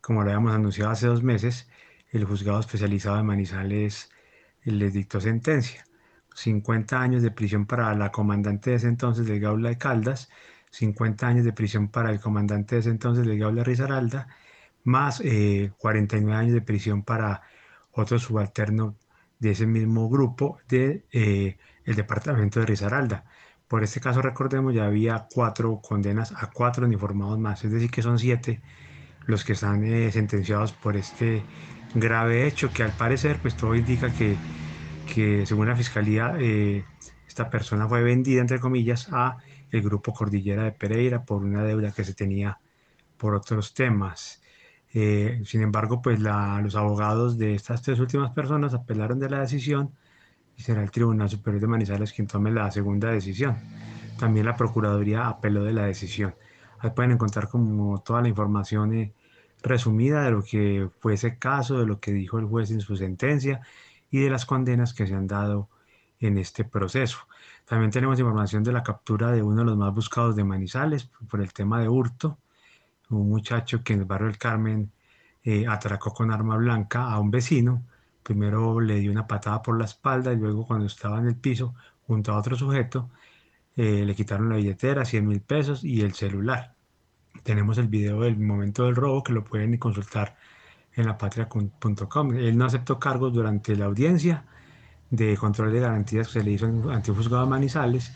como lo habíamos anunciado hace dos meses, el juzgado especializado de Manizales les dictó sentencia. 50 años de prisión para la comandante de ese entonces del Gaula de Caldas, 50 años de prisión para el comandante de ese entonces, Legado de Risaralda, más 49 eh, años de prisión para otro subalterno de ese mismo grupo de, el departamento de Risaralda. Por este caso, recordemos, ya había cuatro condenas a cuatro uniformados más, es decir, que son siete los que están eh, sentenciados por este grave hecho, que al parecer, pues todo indica que, que según la fiscalía, eh, esta persona fue vendida, entre comillas, a el grupo Cordillera de Pereira por una deuda que se tenía por otros temas. Eh, sin embargo, pues los abogados de estas tres últimas personas apelaron de la decisión y será el Tribunal Superior de Manizales quien tome la segunda decisión. También la Procuraduría apeló de la decisión. Ahí pueden encontrar como toda la información eh, resumida de lo que fue ese caso, de lo que dijo el juez en su sentencia y de las condenas que se han dado en este proceso. También tenemos información de la captura de uno de los más buscados de Manizales por el tema de hurto, un muchacho que en el barrio del Carmen eh, atracó con arma blanca a un vecino Primero le dio una patada por la espalda y luego cuando estaba en el piso junto a otro sujeto, eh, le quitaron la billetera, 100 mil pesos y el celular. Tenemos el video del momento del robo que lo pueden consultar en lapatria.com. Él no aceptó cargos durante la audiencia de control de garantías que se le hizo en Antifusgado Manizales.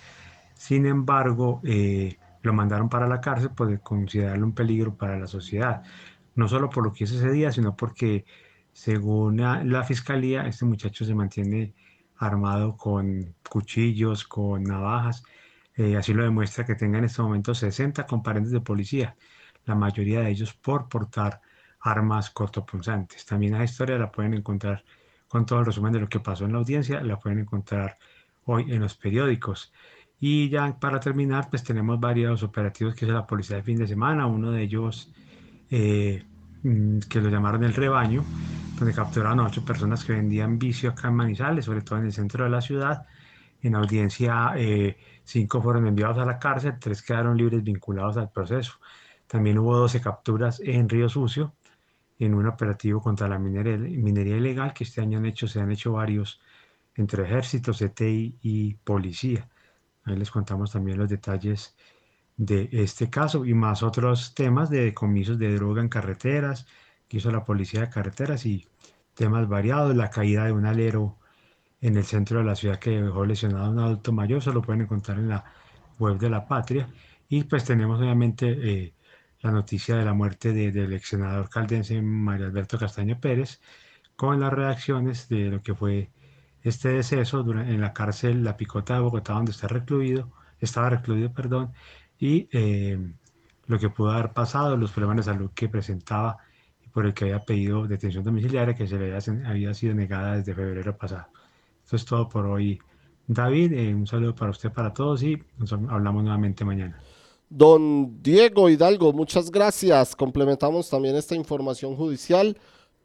Sin embargo, eh, lo mandaron para la cárcel por considerarlo un peligro para la sociedad. No solo por lo que hizo ese día, sino porque según la, fiscalía, este muchacho se mantiene armado con cuchillos, con navajas. Eh, así lo demuestra que tenga en este momento 60 comparentes de policía, la mayoría de ellos por portar armas cortopunzantes. También esa historia la pueden encontrar con todo el resumen de lo que pasó en la audiencia, la pueden encontrar hoy en los periódicos. Y ya para terminar, pues tenemos varios operativos que hizo la policía de fin de semana. Uno de ellos eh, Mm, que lo llamaron el rebaño, donde capturaron a ocho personas que vendían vicio acá en Manizales, sobre todo en el centro de la ciudad. En audiencia, eh, cinco fueron enviados a la cárcel, tres quedaron libres vinculados al proceso. También hubo 12 capturas en Río Sucio, en un operativo contra la minería, ilegal, que este año han hecho, se han hecho varios entre ejército, CTI y policía. Ahí les contamos también los detalles de este caso y más otros temas de decomisos de droga en carreteras que hizo la policía de carreteras y temas variados, la caída de un alero en el centro de la ciudad que dejó lesionado a un adulto mayor, se lo pueden encontrar en la web de la patria. Y pues tenemos obviamente eh, la noticia de la muerte del ex senador caldense María Alberto Castaño Pérez con las reacciones de lo que fue este deceso en la cárcel La Picota de Bogotá donde está recluido, estaba recluido, perdón, y eh, lo que pudo haber pasado, los problemas de salud que presentaba y por el que había pedido detención domiciliaria que se le había, sido negada desde febrero pasado. Esto es todo por hoy. David, eh, un saludo para usted, para todos y nos hablamos nuevamente mañana. Don Diego Hidalgo, muchas gracias. Complementamos también esta información judicial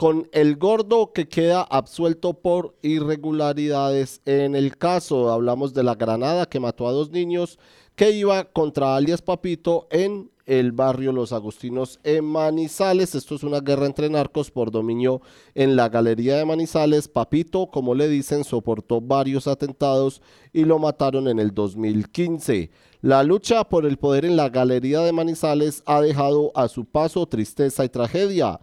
con el gordo que queda absuelto por irregularidades en el caso. Hablamos de la granada que mató a dos niños que iba contra alias Papito en el barrio Los Agustinos en Manizales. Esto es una guerra entre narcos por dominio en la galería de Manizales. Papito, como le dicen, soportó varios atentados y lo mataron en el 2015. La lucha por el poder en la galería de Manizales ha dejado a su paso tristeza y tragedia.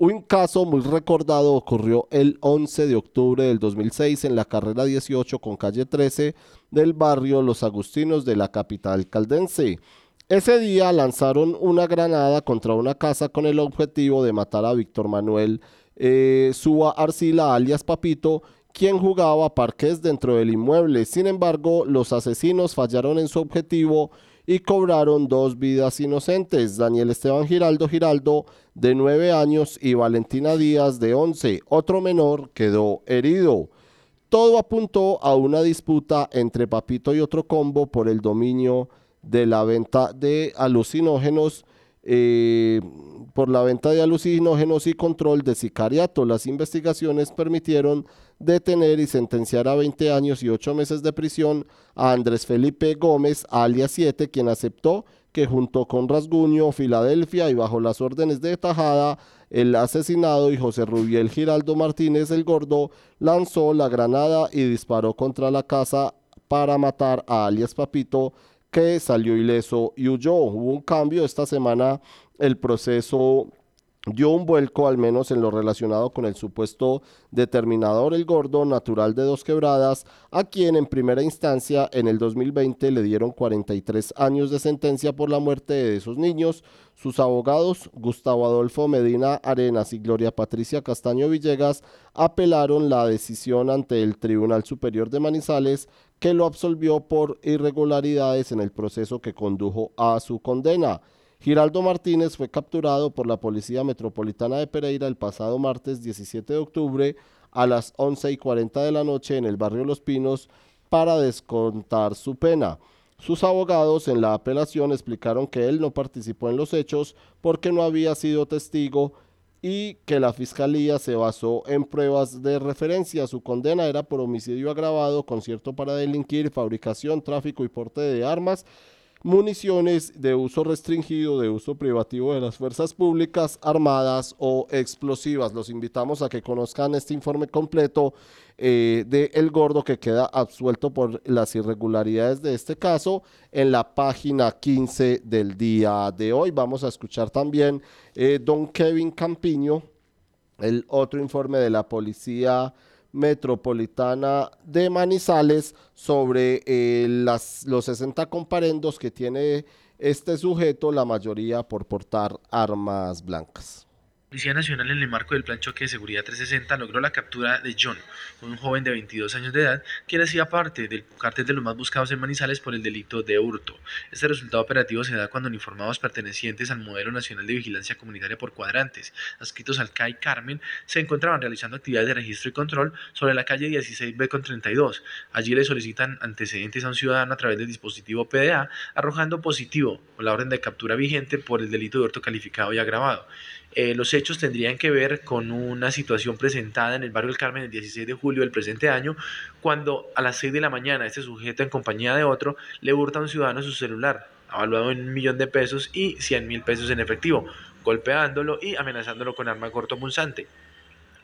Un caso muy recordado ocurrió el 11 de octubre del 2006 en la carrera 18 con calle 13 del barrio Los Agustinos de la capital caldense. Ese día lanzaron una granada contra una casa con el objetivo de matar a Víctor Manuel eh, Arcila alias Papito, quien jugaba parques dentro del inmueble. Sin embargo, los asesinos fallaron en su objetivo y cobraron dos vidas inocentes, Daniel Esteban Giraldo Giraldo de 9 años y Valentina Díaz de 11. Otro menor quedó herido. Todo apuntó a una disputa entre Papito y otro combo por el dominio de la venta de alucinógenos eh, por la venta de alucinógenos y control de sicariato. Las investigaciones permitieron detener y sentenciar a 20 años y 8 meses de prisión a Andrés Felipe Gómez, alias 7, quien aceptó que junto con Rasguño, Filadelfia y bajo las órdenes de Tajada, el asesinado y José Rubiel Giraldo Martínez el Gordo lanzó la granada y disparó contra la casa para matar a alias Papito que salió ileso y huyó. Hubo un cambio esta semana, el proceso dio un vuelco al menos en lo relacionado con el supuesto determinador El Gordo, natural de Dos Quebradas, a quien en primera instancia en el 2020 le dieron 43 años de sentencia por la muerte de esos niños. Sus abogados, Gustavo Adolfo Medina Arenas y Gloria Patricia Castaño Villegas, apelaron la decisión ante el Tribunal Superior de Manizales que lo absolvió por irregularidades en el proceso que condujo a su condena. Giraldo Martínez fue capturado por la Policía Metropolitana de Pereira el pasado martes 17 de octubre a las 11 y 40 de la noche en el barrio Los Pinos para descontar su pena. Sus abogados en la apelación explicaron que él no participó en los hechos porque no había sido testigo y que la fiscalía se basó en pruebas de referencia. Su condena era por homicidio agravado, concierto para delinquir, fabricación, tráfico y porte de armas municiones de uso restringido, de uso privativo de las fuerzas públicas, armadas o explosivas. Los invitamos a que conozcan este informe completo eh, de El Gordo que queda absuelto por las irregularidades de este caso en la página 15 del día de hoy. Vamos a escuchar también eh, don Kevin Campiño, el otro informe de la policía metropolitana de Manizales sobre eh, las, los 60 comparendos que tiene este sujeto, la mayoría por portar armas blancas. Policía Nacional en el marco del Plan Choque de Seguridad 360 logró la captura de John, un joven de 22 años de edad, quien hacía parte del cartel de los más buscados en Manizales por el delito de hurto. Este resultado operativo se da cuando uniformados pertenecientes al Modelo Nacional de Vigilancia Comunitaria por cuadrantes, adscritos al CAI Carmen, se encontraban realizando actividades de registro y control sobre la calle 16B con 32. Allí le solicitan antecedentes a un ciudadano a través del dispositivo PDA, arrojando positivo la orden de captura vigente por el delito de hurto calificado y agravado. Eh, los hechos tendrían que ver con una situación presentada en el barrio del Carmen el 16 de julio del presente año, cuando a las 6 de la mañana este sujeto en compañía de otro le hurta a un ciudadano su celular, evaluado en un millón de pesos y 100 mil pesos en efectivo, golpeándolo y amenazándolo con arma corto punzante.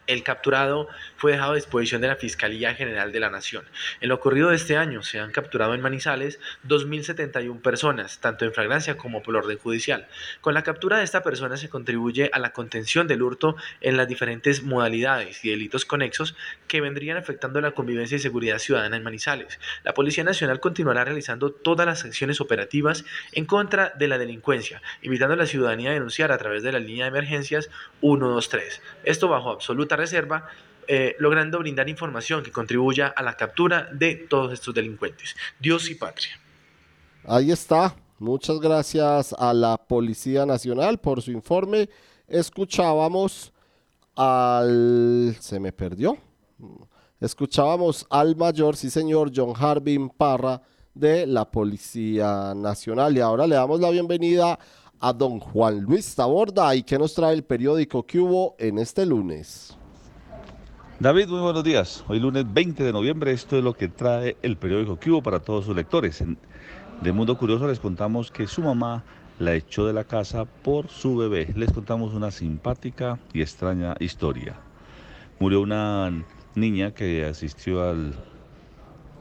El capturado fue dejado a disposición de la Fiscalía General de la Nación. En lo ocurrido de este año se han capturado en Manizales 2.071 personas, tanto en flagrancia como por orden judicial. Con la captura de esta persona se contribuye a la contención del hurto en las diferentes modalidades y delitos conexos que vendrían afectando la convivencia y seguridad ciudadana en Manizales. La Policía Nacional continuará realizando todas las acciones operativas en contra de la delincuencia, invitando a la ciudadanía a denunciar a través de la línea de emergencias 123. Esto bajo absoluta reserva, eh, logrando brindar información que contribuya a la captura de todos estos delincuentes. Dios y patria. Ahí está. Muchas gracias a la Policía Nacional por su informe. Escuchábamos al... Se me perdió. Escuchábamos al mayor, sí señor, John Harbin Parra de la Policía Nacional. Y ahora le damos la bienvenida a don Juan Luis Taborda y que nos trae el periódico que hubo en este lunes. David, muy buenos días. Hoy lunes 20 de noviembre, esto es lo que trae el periódico Cubo para todos sus lectores. de Mundo Curioso les contamos que su mamá la echó de la casa por su bebé. Les contamos una simpática y extraña historia. Murió una niña que asistió al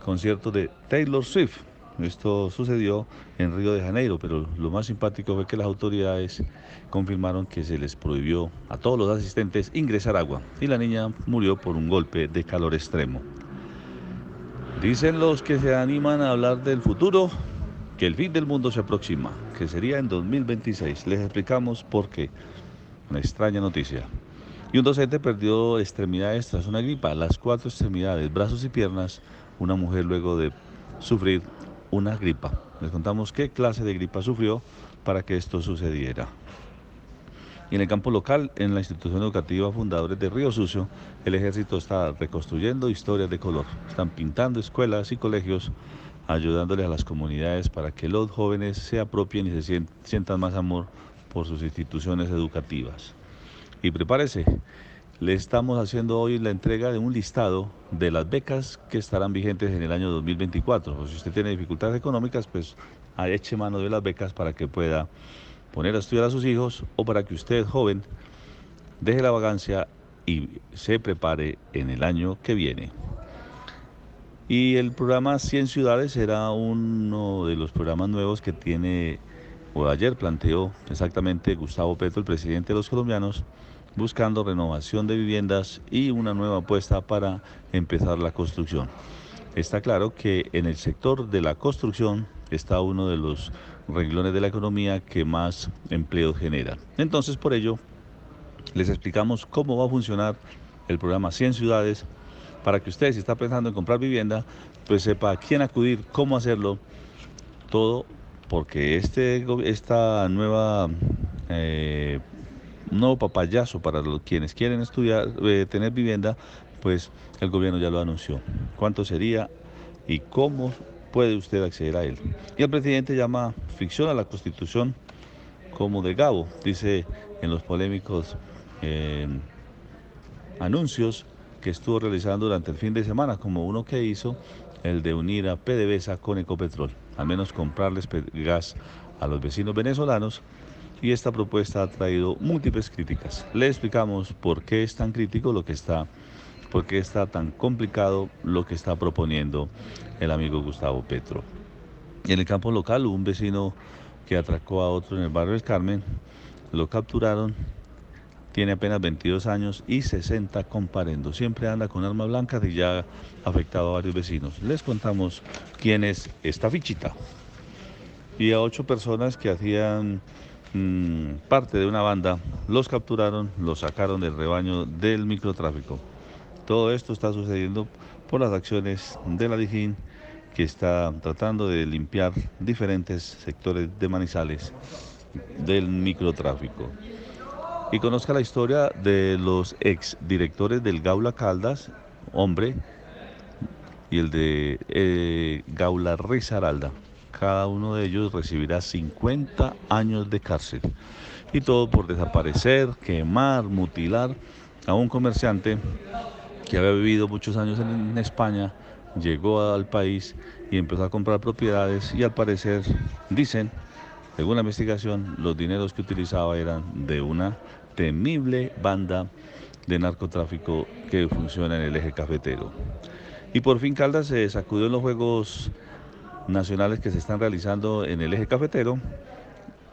concierto de Taylor Swift esto sucedió en Río de Janeiro, pero lo más simpático fue que las autoridades confirmaron que se les prohibió a todos los asistentes ingresar agua y la niña murió por un golpe de calor extremo. Dicen los que se animan a hablar del futuro que el fin del mundo se aproxima, que sería en 2026. Les explicamos por qué. Una extraña noticia. Y un docente perdió extremidades tras una gripa, las cuatro extremidades, brazos y piernas, una mujer luego de sufrir una gripa. Les contamos qué clase de gripa sufrió para que esto sucediera. Y en el campo local, en la institución educativa Fundadores de Río Sucio, el ejército está reconstruyendo historias de color. Están pintando escuelas y colegios, ayudándoles a las comunidades para que los jóvenes se apropien y se sientan más amor por sus instituciones educativas. Y prepárese, le estamos haciendo hoy la entrega de un listado de las becas que estarán vigentes en el año 2024. O si usted tiene dificultades económicas, pues eche mano de las becas para que pueda poner a estudiar a sus hijos o para que usted, joven, deje la vagancia y se prepare en el año que viene. Y el programa 100 ciudades era uno de los programas nuevos que tiene, o ayer planteó exactamente Gustavo Petro, el presidente de los colombianos, buscando renovación de viviendas y una nueva apuesta para empezar la construcción. Está claro que en el sector de la construcción está uno de los renglones de la economía que más empleo genera. Entonces, por ello, les explicamos cómo va a funcionar el programa 100 ciudades para que usted, si está pensando en comprar vivienda, pues sepa a quién acudir, cómo hacerlo, todo porque este, esta nueva eh, nuevo papayazo para quienes quieren estudiar, eh, tener vivienda, pues el gobierno ya lo anunció. ¿Cuánto sería y cómo puede usted acceder a él? Y el presidente llama ficción a la constitución como de Gabo, dice en los polémicos eh, anuncios que estuvo realizando durante el fin de semana, como uno que hizo el de unir a PDVSA con Ecopetrol, al menos comprarles gas a los vecinos venezolanos y esta propuesta ha traído múltiples críticas. Le explicamos por qué es tan crítico lo que está, por qué está tan complicado lo que está proponiendo el amigo Gustavo Petro. Y en el campo local un vecino que atracó a otro en el barrio del Carmen, lo capturaron tiene apenas 22 años y 60 comparendo. Siempre anda con armas blancas y ya ha afectado a varios vecinos. Les contamos quién es esta fichita. Y a ocho personas que hacían mm, parte de una banda, los capturaron, los sacaron del rebaño del microtráfico. Todo esto está sucediendo por las acciones de la Dijín que está tratando de limpiar diferentes sectores de Manizales del microtráfico y conozca la historia de los ex directores del Gaula Caldas, hombre, y el de eh, Gaula Risaralda. Cada uno de ellos recibirá 50 años de cárcel. Y todo por desaparecer, quemar, mutilar a un comerciante que había vivido muchos años en España, llegó al país y empezó a comprar propiedades y al parecer, dicen, según la investigación, los dineros que utilizaba eran de una temible banda de narcotráfico que funciona en el eje cafetero. Y por fin Caldas se sacudió en los Juegos Nacionales que se están realizando en el eje cafetero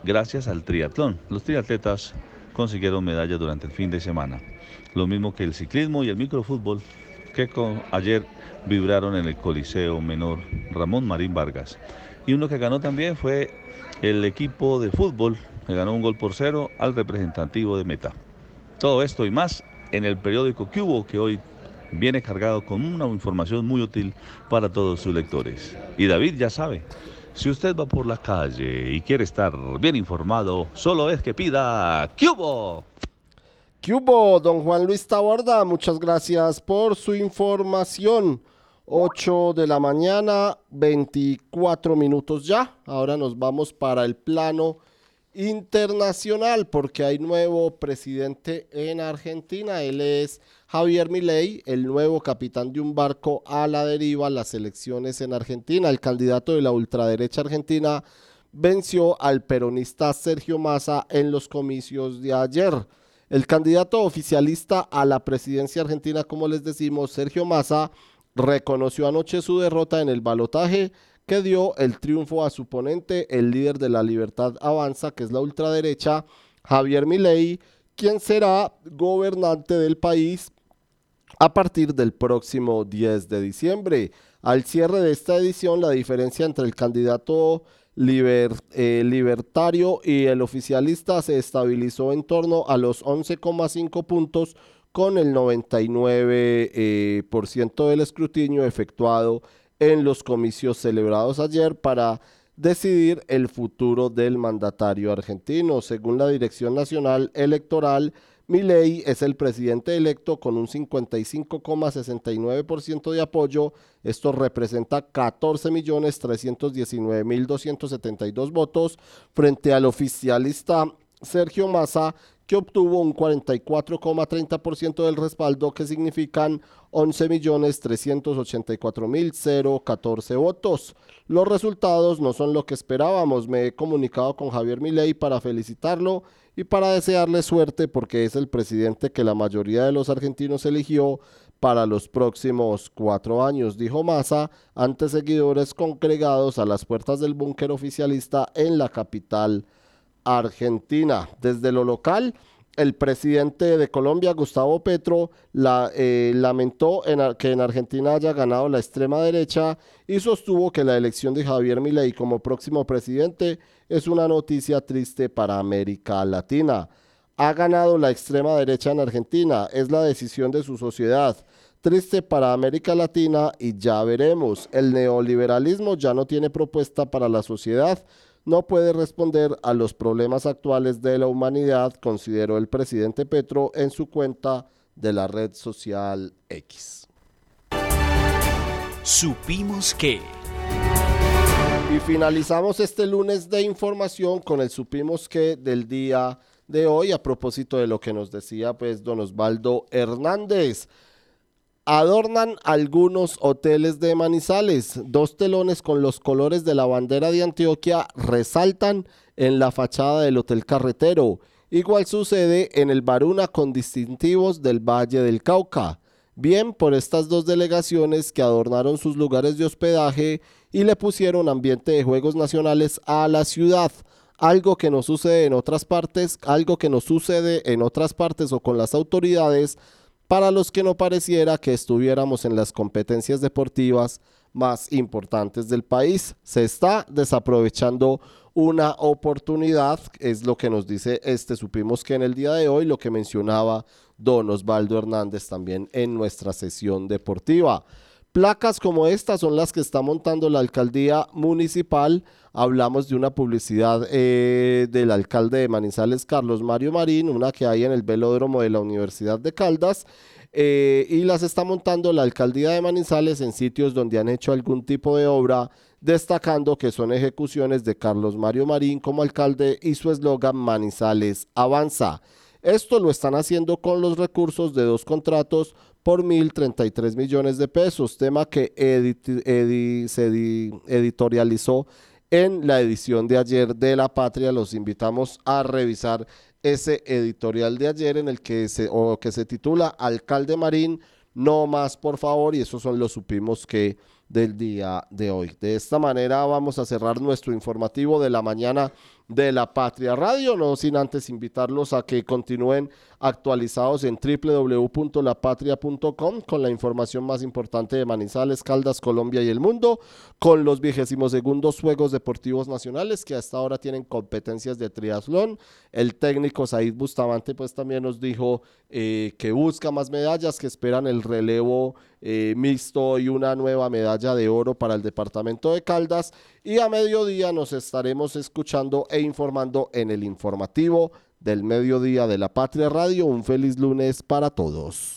gracias al triatlón. Los triatletas consiguieron medallas durante el fin de semana. Lo mismo que el ciclismo y el microfútbol que ayer vibraron en el Coliseo Menor Ramón Marín Vargas. Y uno que ganó también fue el equipo de fútbol le ganó un gol por cero al representativo de Meta. Todo esto y más en el periódico Cubo que hoy viene cargado con una información muy útil para todos sus lectores. Y David ya sabe, si usted va por la calle y quiere estar bien informado, solo es que pida Cubo. Cubo, don Juan Luis Taborda, muchas gracias por su información. 8 de la mañana, 24 minutos ya. Ahora nos vamos para el plano internacional porque hay nuevo presidente en Argentina. Él es Javier Milei, el nuevo capitán de un barco a la deriva las elecciones en Argentina. El candidato de la ultraderecha argentina venció al peronista Sergio Massa en los comicios de ayer. El candidato oficialista a la presidencia argentina, como les decimos, Sergio Massa, reconoció anoche su derrota en el balotaje que dio el triunfo a su oponente, el líder de la Libertad Avanza, que es la ultraderecha, Javier Milei, quien será gobernante del país a partir del próximo 10 de diciembre. Al cierre de esta edición, la diferencia entre el candidato eh, libertario y el oficialista se estabilizó en torno a los 11,5 puntos con el 99% eh, por ciento del escrutinio efectuado en los comicios celebrados ayer para decidir el futuro del mandatario argentino. Según la Dirección Nacional Electoral, Milei es el presidente electo con un 55,69% de apoyo. Esto representa 14.319.272 votos frente al oficialista Sergio Massa, que obtuvo un 44,30% del respaldo, que significan 11.384.014 votos. Los resultados no son lo que esperábamos. Me he comunicado con Javier Milei para felicitarlo y para desearle suerte porque es el presidente que la mayoría de los argentinos eligió para los próximos cuatro años, dijo Massa ante seguidores congregados a las puertas del búnker oficialista en la capital argentina. Desde lo local, el presidente de Colombia, Gustavo Petro, eh, lamentó en, que en Argentina haya ganado la extrema derecha y sostuvo que la elección de Javier Milei como próximo presidente es una noticia triste para América Latina. Ha ganado la extrema derecha en Argentina, es la decisión de su sociedad. Triste para América Latina y ya veremos. El neoliberalismo ya no tiene propuesta para la sociedad no puede responder a los problemas actuales de la humanidad, consideró el presidente Petro en su cuenta de la red social X. Supimos que... Y finalizamos este lunes de información con el supimos que del día de hoy a propósito de lo que nos decía pues don Osvaldo Hernández adornan algunos hoteles de Manizales. Dos telones con los colores de la bandera de Antioquia resaltan en la fachada del Hotel Carretero. Igual sucede en el Baruna con distintivos del Valle del Cauca. Bien por estas dos delegaciones que adornaron sus lugares de hospedaje y le pusieron ambiente de juegos nacionales a la ciudad algo que no sucede en otras partes, algo que no sucede en otras partes o con las autoridades, para los que no pareciera que estuviéramos en las competencias deportivas más importantes del país. Se está desaprovechando una oportunidad, es lo que nos dice este, supimos que en el día de hoy, lo que mencionaba don Osvaldo Hernández también en nuestra sesión deportiva. Placas como estas son las que está montando la alcaldía municipal. Hablamos de una publicidad eh, del alcalde de Manizales, Carlos Mario Marín, una que hay en el velódromo de la Universidad de Caldas. Eh, y las está montando la alcaldía de Manizales en sitios donde han hecho algún tipo de obra, destacando que son ejecuciones de Carlos Mario Marín como alcalde y su eslogan Manizales avanza. Esto lo están haciendo con los recursos de dos contratos por 1.033 millones de pesos, tema que se editorializó en la edición de ayer de La Patria. Los invitamos a revisar ese editorial de ayer en el que se, o que se titula Alcalde Marín, no más por favor, y esos son los supimos que del día de hoy. De esta manera vamos a cerrar nuestro informativo de la mañana de la Patria Radio, no sin antes invitarlos a que continúen actualizados en www.lapatria.com con la información más importante de Manizales, Caldas, Colombia y el mundo, con los vigésimos segundos Juegos Deportivos Nacionales que hasta ahora tienen competencias de triatlón. El técnico Said Bustamante pues también nos dijo eh, que busca más medallas, que esperan el relevo eh, mixto y una nueva medalla de oro para el departamento de Caldas. Y a mediodía nos estaremos escuchando e informando en el informativo del mediodía de la Patria Radio. Un feliz lunes para todos.